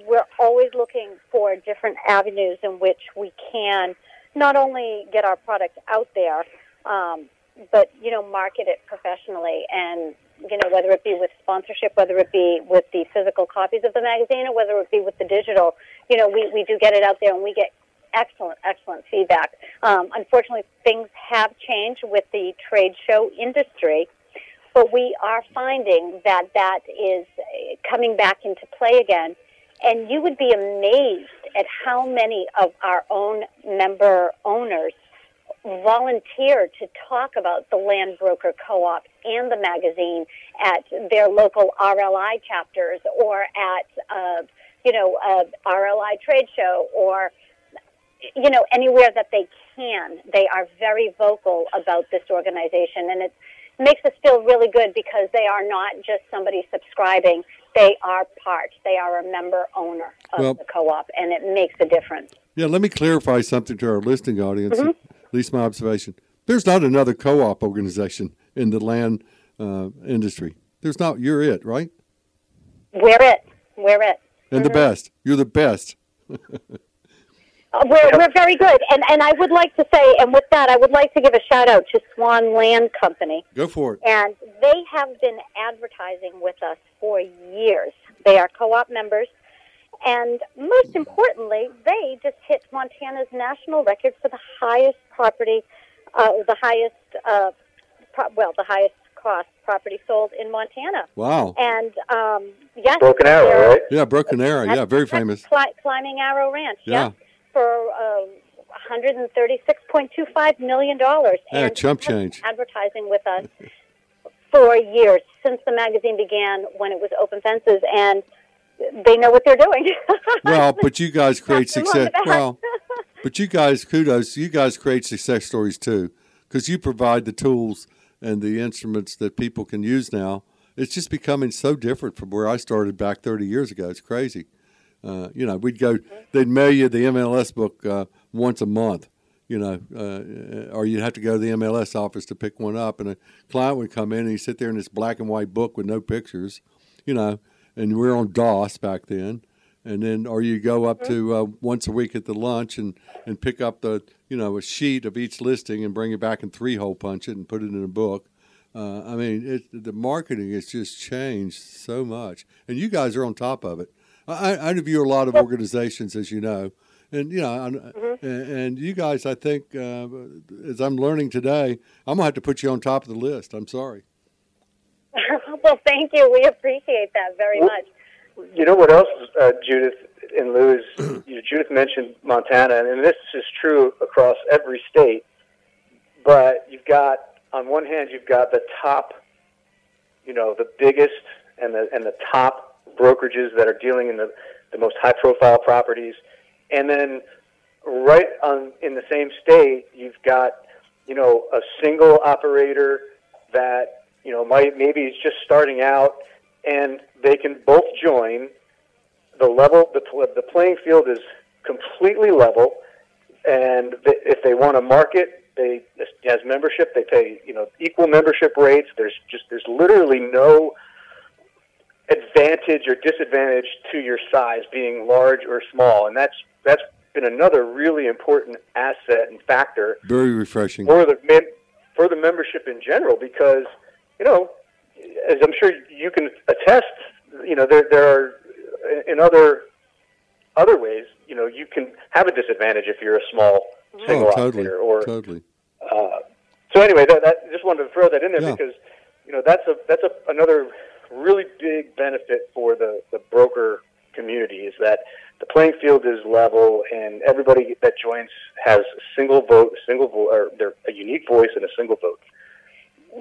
Speaker 2: we're always looking for different avenues in which we can not only get our product out there, um, but you know, market it professionally, and you know, whether it be with sponsorship, whether it be with the physical copies of the magazine, or whether it be with the digital, you know, we we do get it out there, and we get excellent, excellent feedback. Um, unfortunately, things have changed with the trade show industry, but we are finding that that is coming back into play again and you would be amazed at how many of our own member owners volunteer to talk about the Land Broker Co-op and the magazine at their local RLI chapters or at, uh, you know, a RLI trade show or, you know, anywhere that they can. They are very vocal about this organization, and it makes us feel really good because they are not just somebody subscribing they are part. They are a member owner of well, the co-op, and it makes a difference.
Speaker 1: Yeah, let me clarify something to our listening audience. Mm-hmm. At least my observation. There's not another co-op organization in the land uh, industry. There's not. You're it, right?
Speaker 2: We're it. We're it.
Speaker 1: And mm-hmm. the best. You're the best. [LAUGHS]
Speaker 2: Uh, we're, we're very good. And, and I would like to say, and with that, I would like to give a shout out to Swan Land Company.
Speaker 1: Go for it.
Speaker 2: And they have been advertising with us for years. They are co op members. And most importantly, they just hit Montana's national record for the highest property, uh, the highest, uh, pro- well, the highest cost property sold in Montana.
Speaker 1: Wow.
Speaker 2: And um, yes,
Speaker 3: Broken Arrow, right?
Speaker 1: Yeah, Broken Arrow. Yeah, very famous.
Speaker 2: Climbing Arrow Ranch. Yeah. For um, $136.25 million.
Speaker 1: Yeah, and chump change.
Speaker 2: Advertising with us [LAUGHS] for years since the magazine began when it was Open Fences. And they know what they're doing. [LAUGHS]
Speaker 1: well, but you guys create success. Well, [LAUGHS] but you guys, kudos. You guys create success stories too, because you provide the tools and the instruments that people can use now. it's just becoming so different from where I started back 30 years ago. It's crazy. Uh, you know, we'd go, they'd mail you the MLS book uh, once a month, you know, uh, or you'd have to go to the MLS office to pick one up, and a client would come in and he'd sit there in this black and white book with no pictures, you know, and we are on DOS back then. And then, or you go up to uh, once a week at the lunch and, and pick up the, you know, a sheet of each listing and bring it back and three hole punch it and put it in a book. Uh, I mean, it, the marketing has just changed so much, and you guys are on top of it. I, I interview a lot of organizations, as you know, and you know, mm-hmm. and, and, you guys, I think, uh, as I'm learning today, I'm gonna have to put you on top of the list. I'm sorry. [LAUGHS]
Speaker 2: well, thank you. We appreciate that very well, much.
Speaker 3: You know what else, uh, Judith and Lou is you know, Judith mentioned Montana, and this is true across every state. But you've got, on one hand, you've got the top, you know, the biggest and the and the top brokerages that are dealing in the, the most high profile properties. And then right on in the same state, you've got, you know, a single operator that, you know, might maybe is just starting out and they can both join. The level, the, the playing field is completely level. And if they want to market, they as membership, they pay you know equal membership rates. There's just there's literally no advantage or disadvantage to your size being large or small, and that's that's been another really important asset and factor.
Speaker 1: Very refreshing
Speaker 3: for the for the membership in general, because you know, as I'm sure you can attest, you know there there are in other other ways, you know, you can have a disadvantage if you're a small single
Speaker 1: oh, totally,
Speaker 3: operator or
Speaker 1: totally.
Speaker 3: Uh, so anyway, that, that just wanted to throw that in there yeah. because you know that's a that's a another really big benefit for the, the broker community is that the playing field is level and everybody that joins has a single vote, single vote, or they're a unique voice and a single vote.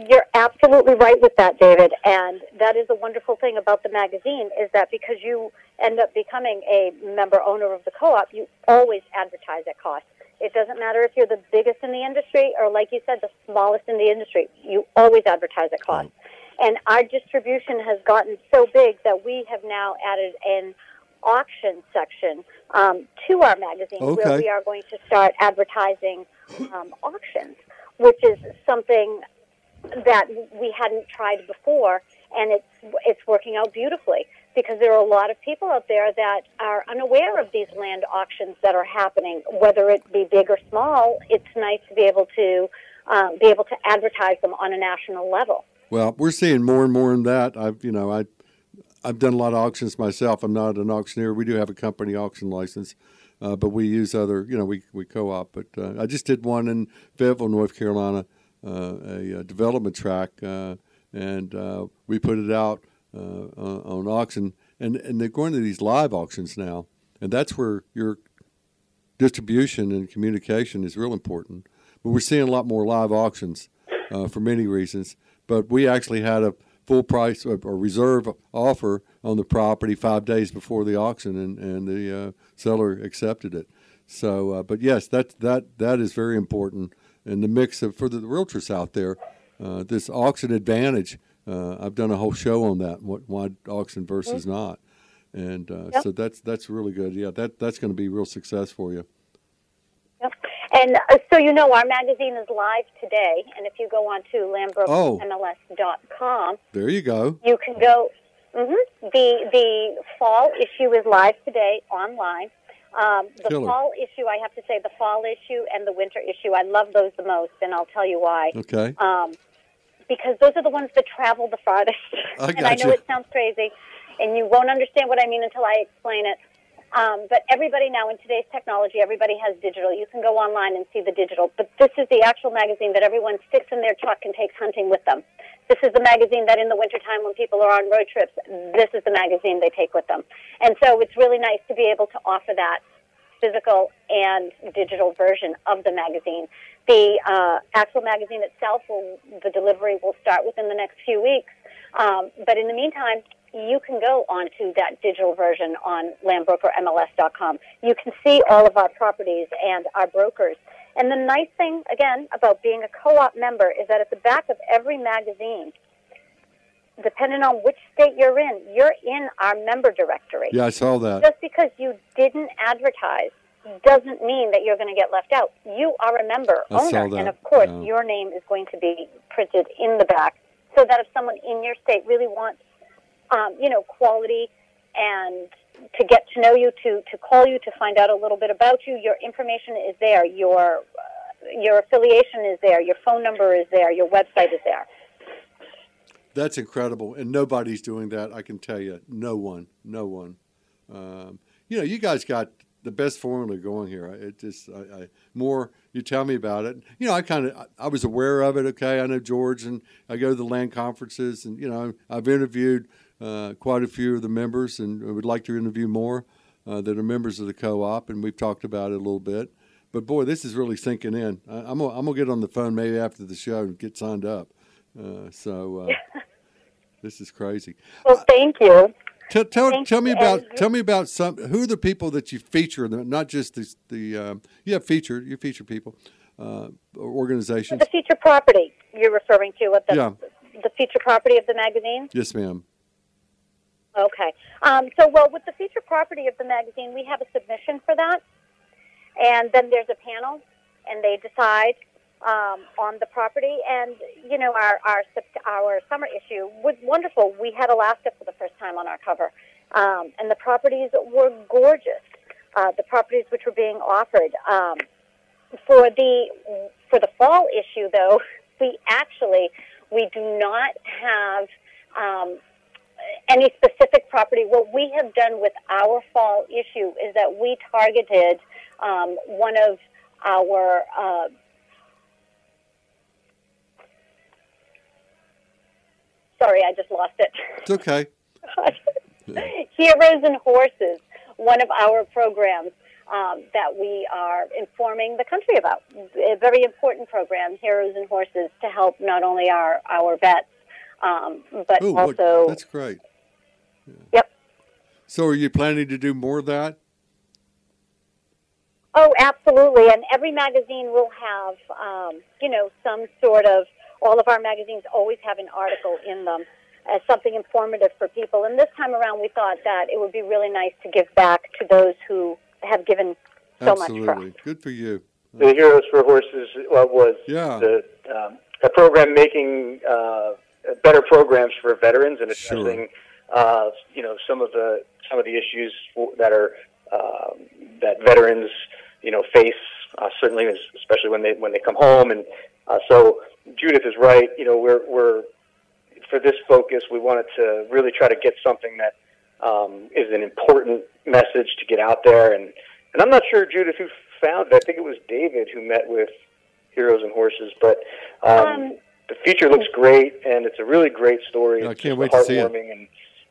Speaker 2: You're absolutely right with that, David. And that is a wonderful thing about the magazine is that because you end up becoming a member owner of the co-op, you always advertise at cost. It doesn't matter if you're the biggest in the industry or, like you said, the smallest in the industry. You always advertise at cost. Mm. And our distribution has gotten so big that we have now added an auction section um, to our magazine
Speaker 1: okay.
Speaker 2: where we are going to start advertising um, auctions, which is something that we hadn't tried before, and it's it's working out beautifully because there are a lot of people out there that are unaware of these land auctions that are happening, whether it be big or small. It's nice to be able to um, be able to advertise them on a national level.
Speaker 1: Well, we're seeing more and more in that. I've you know I I've done a lot of auctions myself. I'm not an auctioneer. We do have a company auction license, uh, but we use other you know we we co-op. But uh, I just did one in Fayetteville, North Carolina, uh, a, a, development track, uh, and uh, we put it out uh, on auction. And and they're going to these live auctions now, and that's where your distribution and communication is real important. But we're seeing a lot more live auctions for many reasons but we actually had a full price or reserve offer on the property five days before the auction, and, and the uh, seller accepted it. So, uh, but yes, that that that is very important. in the mix of for the realtors out there, uh, this auction advantage. Uh, I've done a whole show on that. What why auction versus mm-hmm. not, and uh, yep. so that's that's really good. Yeah, that that's going to be real success for you.
Speaker 2: And uh, so you know, our magazine is live today, and if you go on to landbrokermls.com,
Speaker 1: there you go.
Speaker 2: You can go. Mm-hmm, the the fall issue is live today online. Um, the
Speaker 1: Killer.
Speaker 2: fall issue, I have to say, the fall issue and the winter issue, I love those the most, and I'll tell you why.
Speaker 1: Okay.
Speaker 2: Um, because those are the ones that travel the farthest.
Speaker 1: I [LAUGHS]
Speaker 2: and I know
Speaker 1: you.
Speaker 2: it sounds crazy, and you won't understand what I mean until I explain it. Um, but everybody now in today's technology, everybody has digital. You can go online and see the digital. But this is the actual magazine that everyone sticks in their truck and takes hunting with them. This is the magazine that in the wintertime when people are on road trips, this is the magazine they take with them. And so it's really nice to be able to offer that physical and digital version of the magazine. The uh, actual magazine itself, will, the delivery will start within the next few weeks. Um, but in the meantime, you can go onto that digital version on landbrokermls.com. You can see all of our properties and our brokers. And the nice thing, again, about being a co-op member is that at the back of every magazine, depending on which state you're in, you're in our member directory.
Speaker 1: Yeah, I saw that.
Speaker 2: Just because you didn't advertise doesn't mean that you're going to get left out. You are a member
Speaker 1: I saw
Speaker 2: owner,
Speaker 1: that,
Speaker 2: and of course,
Speaker 1: yeah.
Speaker 2: your name is going to be printed in the back, so that if someone in your state really wants, um, you know, quality and to get to know you, to to call you, to find out a little bit about you, your information is there. Your uh, your affiliation is there. Your phone number is there. Your website is there.
Speaker 1: That's incredible, and nobody's doing that. I can tell you, no one, no one. Um, you know, you guys got the best formula going here. It just, I, I more you tell me about it. You know, I kind of, I was aware of it. Okay, I know George, and I go to the land conferences, and you know, I've interviewed uh, quite a few of the members, and would like to interview more uh, that are members of the co-op, and we've talked about it a little bit. But boy, this is really sinking in. I, I'm gonna, I'm gonna get on the phone maybe after the show and get signed up. Uh, so uh, [LAUGHS] this is crazy.
Speaker 2: Well, thank you.
Speaker 1: Tell tell, tell me about tell me about some who are the people that you feature not just the the um, you have featured you feature people uh, or organizations
Speaker 2: The feature property you're referring to, what the
Speaker 1: Yeah.
Speaker 2: the feature property of the magazine.
Speaker 1: yes ma'am
Speaker 2: Okay. Um, so, well, with the feature property of the magazine, we have a submission for that, and then there's a panel, and they decide um, on the property. And you know, our our our summer issue was wonderful. We had Alaska for the first time on our cover, um, and the properties were gorgeous. Uh, the properties which were being offered um, for the for the fall issue, though, [LAUGHS] we actually we do not have. Um, any specific property. What we have done with our fall issue is that we targeted um, one of our uh, sorry, I just lost it.
Speaker 1: it's okay [LAUGHS]
Speaker 2: Heroes and Horses, one of our programs um, that we are informing the country about. A very important program, Heroes and Horses, to help not only our, our vets, um, but
Speaker 1: oh what-
Speaker 2: also.
Speaker 1: that's great
Speaker 2: Yep.
Speaker 1: so are you planning to do more of that
Speaker 2: Oh, absolutely. And every magazine will have, um, you know, some sort of, all of our magazines always have an article in them as something informative for people. And this time around, we thought that it would be really nice to give back to those who have given so much
Speaker 1: absolutely good for you
Speaker 3: The Heroes for Horses uh, was
Speaker 1: Yeah.
Speaker 3: the, um, a program making uh, better programs for veterans and
Speaker 1: Sure.
Speaker 3: addressing, uh, you know, some of the some of the issues that are um that veterans, you know, face. Uh, certainly, especially when they when they come home. And uh, so Judith is right. You know, we're we're for this focus, we wanted to really try to get something that um, is an important message to get out there. And, and I'm not sure, Judith, who found it. I think it was David who met with Heroes and Horses. But um,
Speaker 2: Um,
Speaker 3: the feature looks great, and it's a really great story.
Speaker 1: I can't
Speaker 3: just
Speaker 1: wait to see it.
Speaker 3: heartwarming and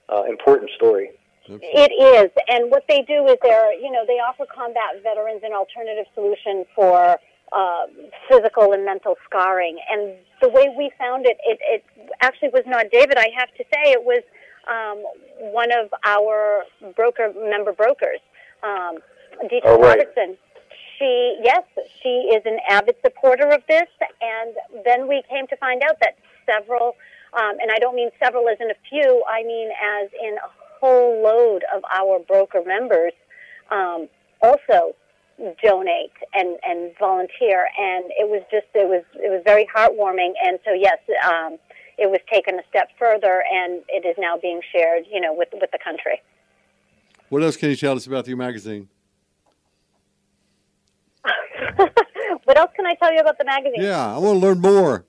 Speaker 3: uh, important story.
Speaker 2: It is, and what they do is they're, you know, they offer combat veterans an alternative solution for uh, physical and mental scarring. And the way we found it, it, it actually was not David. I have to say, it was um, one of our broker member brokers, um, Dietrich
Speaker 3: Oh, right.
Speaker 2: Robertson. She, yes, she is an avid supporter of this, and then we came to find out that several, um, and I don't mean several as in a few, I mean as in a whole load of our broker members um, also donate and, and volunteer, and it was just it was it was very heartwarming, and so yes, um, it was taken a step further, and it is now being shared, you know, with with the country.
Speaker 1: what else can you tell us about your magazine [LAUGHS]
Speaker 2: what else can I tell you about the magazine?
Speaker 1: yeah I want to learn more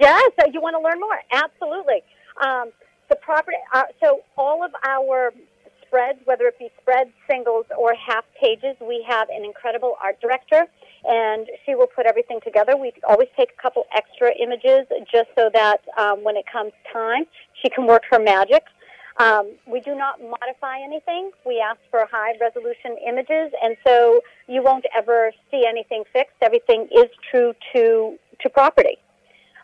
Speaker 2: Yes, so you want to learn more? Absolutely. Um, the property. Uh, so all of our spreads, whether it be spreads, singles, or half pages, we have an incredible art director, and she will put everything together. We always take a couple extra images just so that um, when it comes time, she can work her magic. Um, we do not modify anything. We ask for high resolution images, and so you won't ever see anything fixed. Everything is true to to property.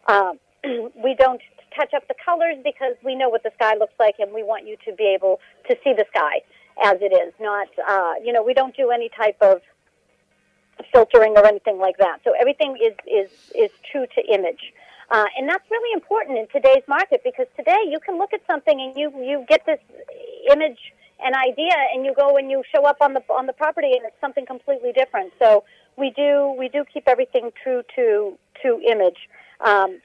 Speaker 2: Um, [CLEARS THROAT] we don't touch up the colors because we know what the sky looks like, and we want you to be able to see the sky as it is. Not, uh, you know, we don't do any type of filtering or anything like that. So everything is is is true to image. Uh, and that's really important in today's market because today you can look at something and you, you get this image and idea and you go and you show up on the on the property and it's something completely different. So we do we do keep everything true to to image. Um,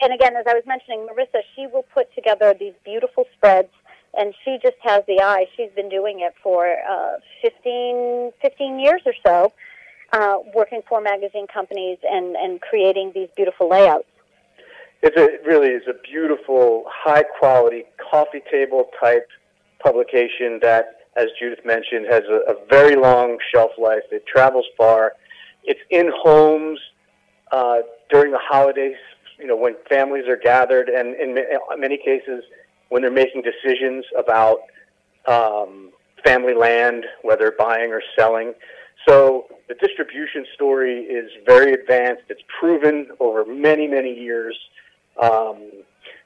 Speaker 2: and again, as I was mentioning, Marissa, she will put together these beautiful spreads, and she just has the eye. She's been doing it for uh, 15, 15 years or so, uh, working for magazine companies and, and creating these beautiful layouts.
Speaker 3: It's a really is a beautiful, high quality coffee table type publication that, as Judith mentioned, has a, a very long shelf life. It travels far. It's in homes uh, during the holidays. You know, when families are gathered, and in many cases, when they're making decisions about um, family land, whether buying or selling. So the distribution story is very advanced. It's proven over many, many years. Um,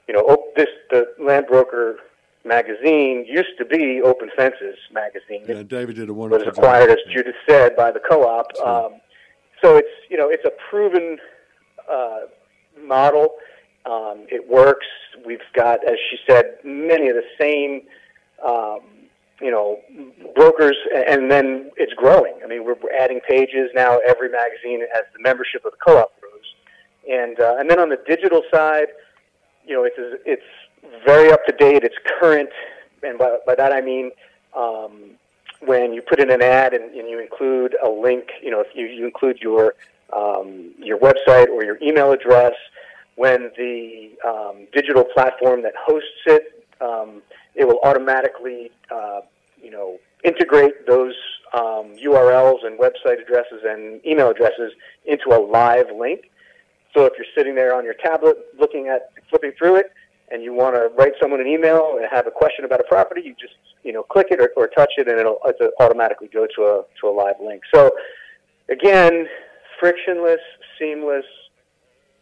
Speaker 3: you know, this the land broker magazine used to be Open Fences magazine.
Speaker 1: Yeah, David did a wonderful.
Speaker 3: Was acquired, job. as Judith said, by the co-op. Um, so it's you know it's a proven uh, model. Um, it works. We've got, as she said, many of the same. Um, you know, brokers, and then it's growing. I mean, we're adding pages now. Every magazine has the membership of the co-op grows, and uh, and then on the digital side, you know, it's it's very up to date. It's current, and by, by that I mean um, when you put in an ad and, and you include a link. You know, if you, you include your um, your website or your email address, when the um, digital platform that hosts it, um, it will automatically, uh, you know, integrate those um, URLs and website addresses and email addresses into a live link. So if you're sitting there on your tablet looking at flipping through it, and you want to write someone an email and have a question about a property, you just you know click it or, or touch it, and it'll, it'll automatically go to a to a live link. So again, frictionless, seamless,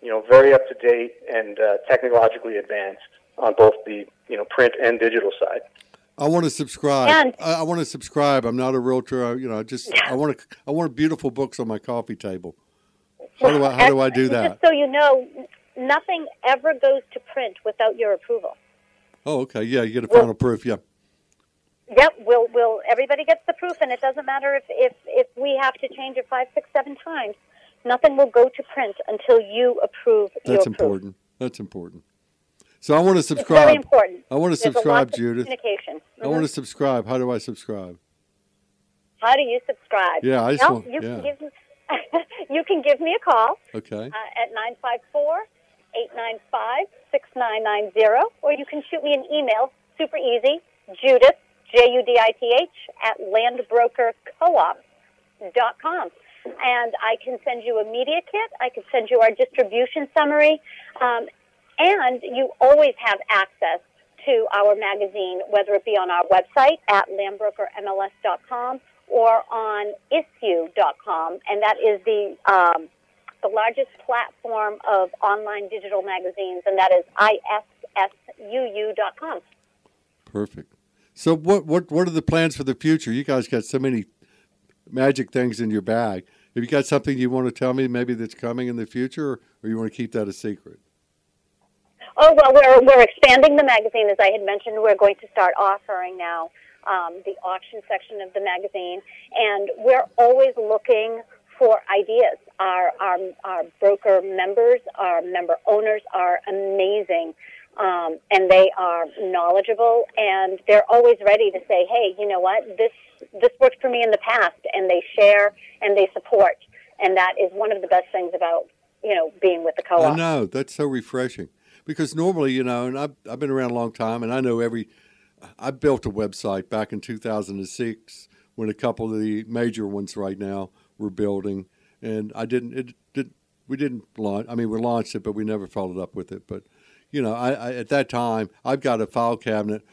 Speaker 3: you know, very up to date and uh, technologically advanced on both the you know print and digital side.
Speaker 1: I want to subscribe. And, I, I, want to subscribe. I'm not a realtor. I, you know, I just I want to I want beautiful books on my coffee table. How do I how do I do that?
Speaker 2: Just so you know, nothing ever goes to print without your approval.
Speaker 1: Oh, okay. Yeah, you get a final proof. Yeah.
Speaker 2: Yep. We'll will everybody gets the proof, and it doesn't matter if if if we have to change it five, six, seven times. Nothing will go to print until you approve.
Speaker 1: That's important. That's important. So I want to subscribe. It's
Speaker 2: very important.
Speaker 1: I want to
Speaker 2: There's
Speaker 1: subscribe, Judith.
Speaker 2: Communication.
Speaker 1: Mm-hmm. I want to subscribe. How do I subscribe?
Speaker 2: How do you subscribe?
Speaker 1: Yeah, I just
Speaker 2: well,
Speaker 1: want.
Speaker 2: You
Speaker 1: yeah.
Speaker 2: can give me, [LAUGHS] you can give me a call.
Speaker 1: Okay.
Speaker 2: Uh, at 954 895 6990, or you can shoot me an email, super easy, Judith, J U D I T H, at landbrokercoop.com. And I can send you a media kit, I can send you our distribution summary, um, and you always have access to our magazine, whether it be on our website at landbrokermls.com or on issuu.com, and that is the um, the largest platform of online digital magazines, and that is issuu.com.
Speaker 1: Perfect. So, what, what, what are the plans for the future? You guys got so many magic things in your bag. Have you got something you want to tell me maybe that's coming in the future, or you want to keep that a secret?
Speaker 2: Oh, well, we're, we're expanding the magazine. As I had mentioned, we're going to start offering now um, the auction section of the magazine, and we're always looking for ideas. Our, our, our broker members, our member owners are amazing. Um, and they are knowledgeable and they're always ready to say, hey, you know what, this, this worked for me in the past. And they share and they support. And that is one of the best things about, you know, being with the co-op.
Speaker 1: I know. That's so refreshing. Because normally, you know, and I've, I've been around a long time and I know every, I built a website back in 2006 when a couple of the major ones right now we're building, and I didn't. It did. We didn't launch. I mean, we launched it, but we never followed up with it. But you know, I, I at that time I've got a file cabinet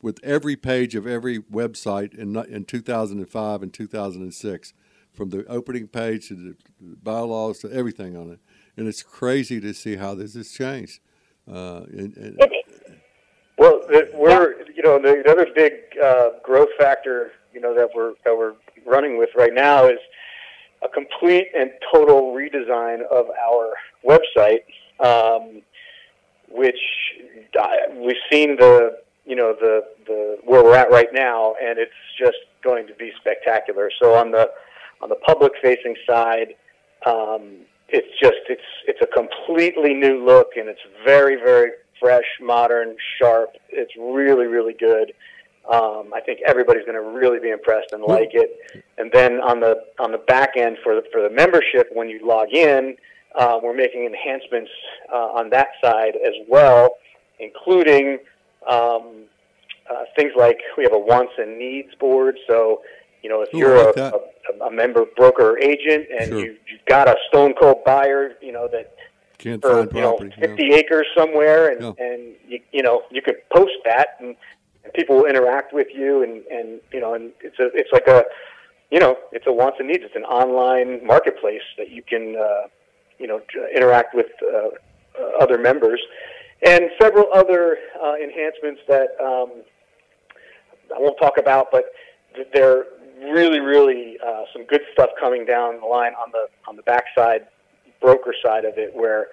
Speaker 1: with every page of every website in in 2005 and 2006, from the opening page to the bylaws to everything on it, and it's crazy to see how this has changed. Uh, and, and,
Speaker 3: well, we're you know the other big uh, growth factor you know that we're that we're running with right now is a complete and total redesign of our website. um, which uh, we've seen the you know the the where we're at right now, and it's just going to be spectacular. So on the on the public facing side, um, it's just it's it's a completely new look, and it's very very fresh, modern, sharp. It's really really good. Um, I think everybody's going to really be impressed and like it. And then on the on the back end for the for the membership, when you log in, uh, we're making enhancements uh, on that side as well, including um, uh, things like we have a wants and needs board. So, you know, if
Speaker 1: Ooh,
Speaker 3: you're
Speaker 1: like
Speaker 3: a, a, a member broker agent and
Speaker 1: Sure.
Speaker 3: you, you've got a stone cold buyer, you know that
Speaker 1: Can't
Speaker 3: for
Speaker 1: find
Speaker 3: you know
Speaker 1: property. yeah.
Speaker 3: 50 acres somewhere, and
Speaker 1: Yeah.
Speaker 3: and you, you know you could post that, and, and people will interact with you, and and you know, and it's a it's like a you know it's a wants and needs. It's an online marketplace that you can uh, you know interact with uh, uh, other members, and several other uh, enhancements that um, I won't talk about, but they're really really uh, some good stuff coming down the line on the on the backside broker side of it where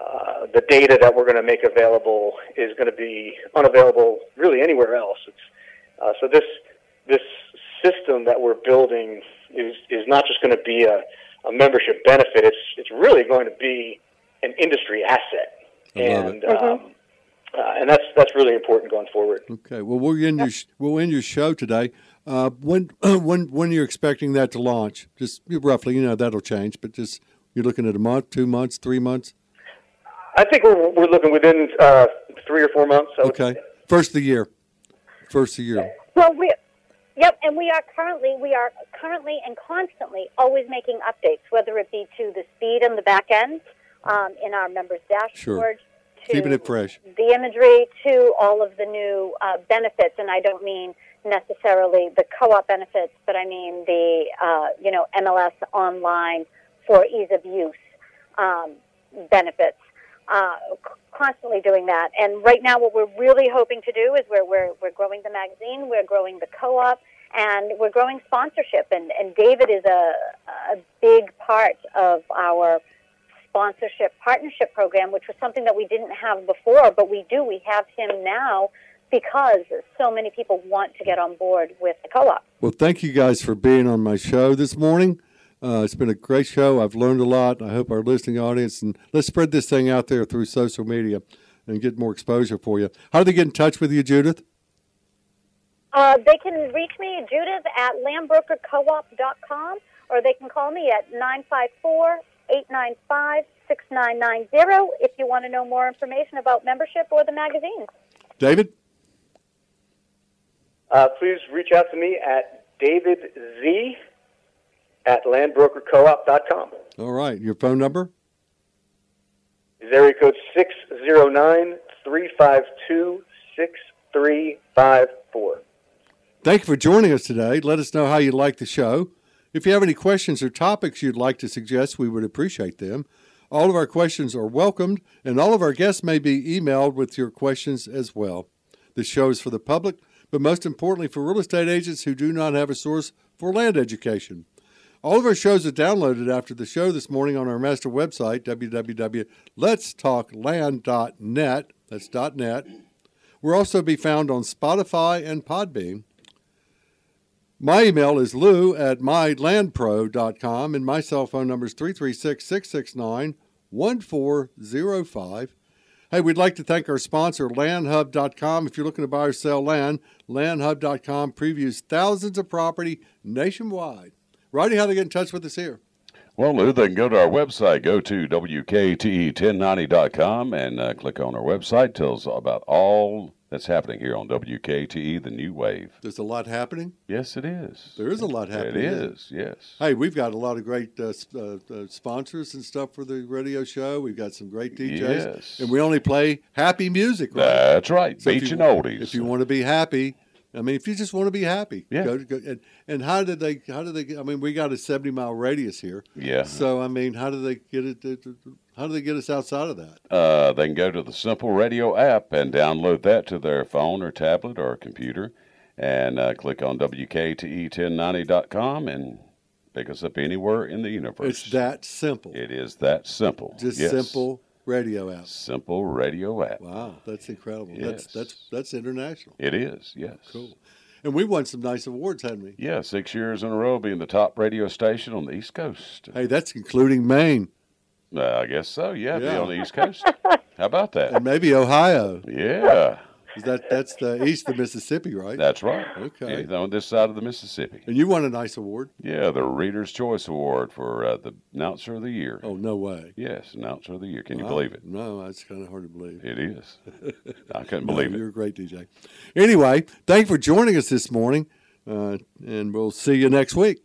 Speaker 3: uh, the data that we're going to make available is going to be unavailable really anywhere else. It's, uh, so this this system that we're building is is not just going to be a, a membership benefit. It's it's really going to be an industry asset,
Speaker 1: I love
Speaker 3: and um, uh, and that's that's really important going forward.
Speaker 1: Okay. Well, we'll end your we'll end your show today. Uh, when [CLEARS THROAT] when when you're expecting that to launch? Just roughly, you know, that'll change, but just you're looking at a month, two months, three months.
Speaker 3: I think we're we're looking within uh, three or four months. I
Speaker 1: Okay.
Speaker 3: say.
Speaker 1: First of the year. First of the year.
Speaker 2: Well, we, yep, and we are currently we are currently and constantly always making updates, whether it be to the speed on the back end um, in our members'
Speaker 1: Sure.
Speaker 2: dashboard, to
Speaker 1: Keeping it fresh.
Speaker 2: the imagery, to all of the new uh, benefits, and I don't mean necessarily the co-op benefits, but I mean the uh, you know MLS online for ease of use um, benefits. Uh, constantly doing that, and right now, what we're really hoping to do is we're we're, we're growing the magazine, we're growing the co-op, and we're growing sponsorship. And, and David is a a big part of our sponsorship partnership program, which was something that we didn't have before, but we do. We have him now because so many people want to get on board with the co-op.
Speaker 1: Well, thank you guys for being on my show this morning. Uh, it's been a great show. I've learned a lot. I hope our listening audience and let's spread this thing out there through social media and get more exposure for you. How do they get in touch with you, Judith?
Speaker 2: Uh, they can reach me, Judith, at landbrokercoop.com, or they can call me at 954 895 6990 if you want to know more information about membership or the magazine.
Speaker 1: David?
Speaker 3: Uh, please reach out to me at David Z at landbrokercoop.com.
Speaker 1: All right. Your phone number?
Speaker 3: Is area code 609 352 6354.
Speaker 1: Thank you for joining us today. Let us know how you like the show. If you have any questions or topics you'd like to suggest, we would appreciate them. All of our questions are welcomed, and all of our guests may be emailed with your questions as well. The show is for the public, but most importantly for real estate agents who do not have a source for land education. All of our shows are downloaded after the show this morning on our master website, www.letstalkland.net. That's .net. We'll also be found on Spotify and Podbean. My email is lou at mylandpro.com, and my cell phone number is 336 669 1405. Hey, we'd like to thank our sponsor, landhub.com. If you're looking to buy or sell land, landhub.com previews thousands of property nationwide. Rodney, how do they get in touch with us here?
Speaker 4: Well, Lou, they can go to our website, go to WKTE1090.com and uh, click on our website. Tells about all that's happening here on WKTE, the new wave.
Speaker 1: There's a lot happening.
Speaker 4: Yes, it is.
Speaker 1: There is a lot happening.
Speaker 4: It is, yes.
Speaker 1: Hey, we've got a lot of great uh, uh, uh, sponsors and stuff for the radio show. We've got some great DJs,
Speaker 4: Yes.
Speaker 1: and we only play happy music. Right?
Speaker 4: That's right.
Speaker 1: So
Speaker 4: Beach
Speaker 1: you-
Speaker 4: and oldies.
Speaker 1: If you want to be happy, I mean, if you just want to be happy,
Speaker 4: Yeah.
Speaker 1: Go, go, and, and how did they? How did they? I mean, we got a seventy mile radius here.
Speaker 4: Yeah.
Speaker 1: So I mean, how do they get it? to- to- How do they get us outside of that?
Speaker 4: Uh, they can go to the Simple Radio app and download that to their phone or tablet or computer and uh, click on E WKTE1090.com and pick us up anywhere in the universe.
Speaker 1: It's that simple.
Speaker 4: It is that simple.
Speaker 1: just
Speaker 4: Yes.
Speaker 1: simple radio app.
Speaker 4: Simple radio app.
Speaker 1: Wow, that's incredible. That's
Speaker 4: Yes.
Speaker 1: that's that's international.
Speaker 4: It is, yes.
Speaker 1: Cool. And we won some nice awards, hadn't we?
Speaker 4: Yeah, six years in a row being the top radio station on the East Coast.
Speaker 1: Hey, that's including Maine
Speaker 4: Uh, I guess so. Yeah, be on the East Coast. [LAUGHS] How about that?
Speaker 1: and maybe Ohio.
Speaker 4: Yeah,
Speaker 1: 'Cause That that's the east of Mississippi, right?
Speaker 4: that's right.
Speaker 1: Okay.
Speaker 4: Yeah, on this side of the Mississippi.
Speaker 1: and you won a nice award.
Speaker 4: Yeah, the Reader's Choice Award for uh, the Announcer of the Year.
Speaker 1: Oh no way!
Speaker 4: Yes, Announcer of the Year. Can you believe it?
Speaker 1: No, it's kind of hard to believe.
Speaker 4: It is. [LAUGHS] I couldn't
Speaker 1: No,
Speaker 4: believe it.
Speaker 1: You're a great DJ. Anyway, thank you for joining us this morning, uh, and we'll see you next week.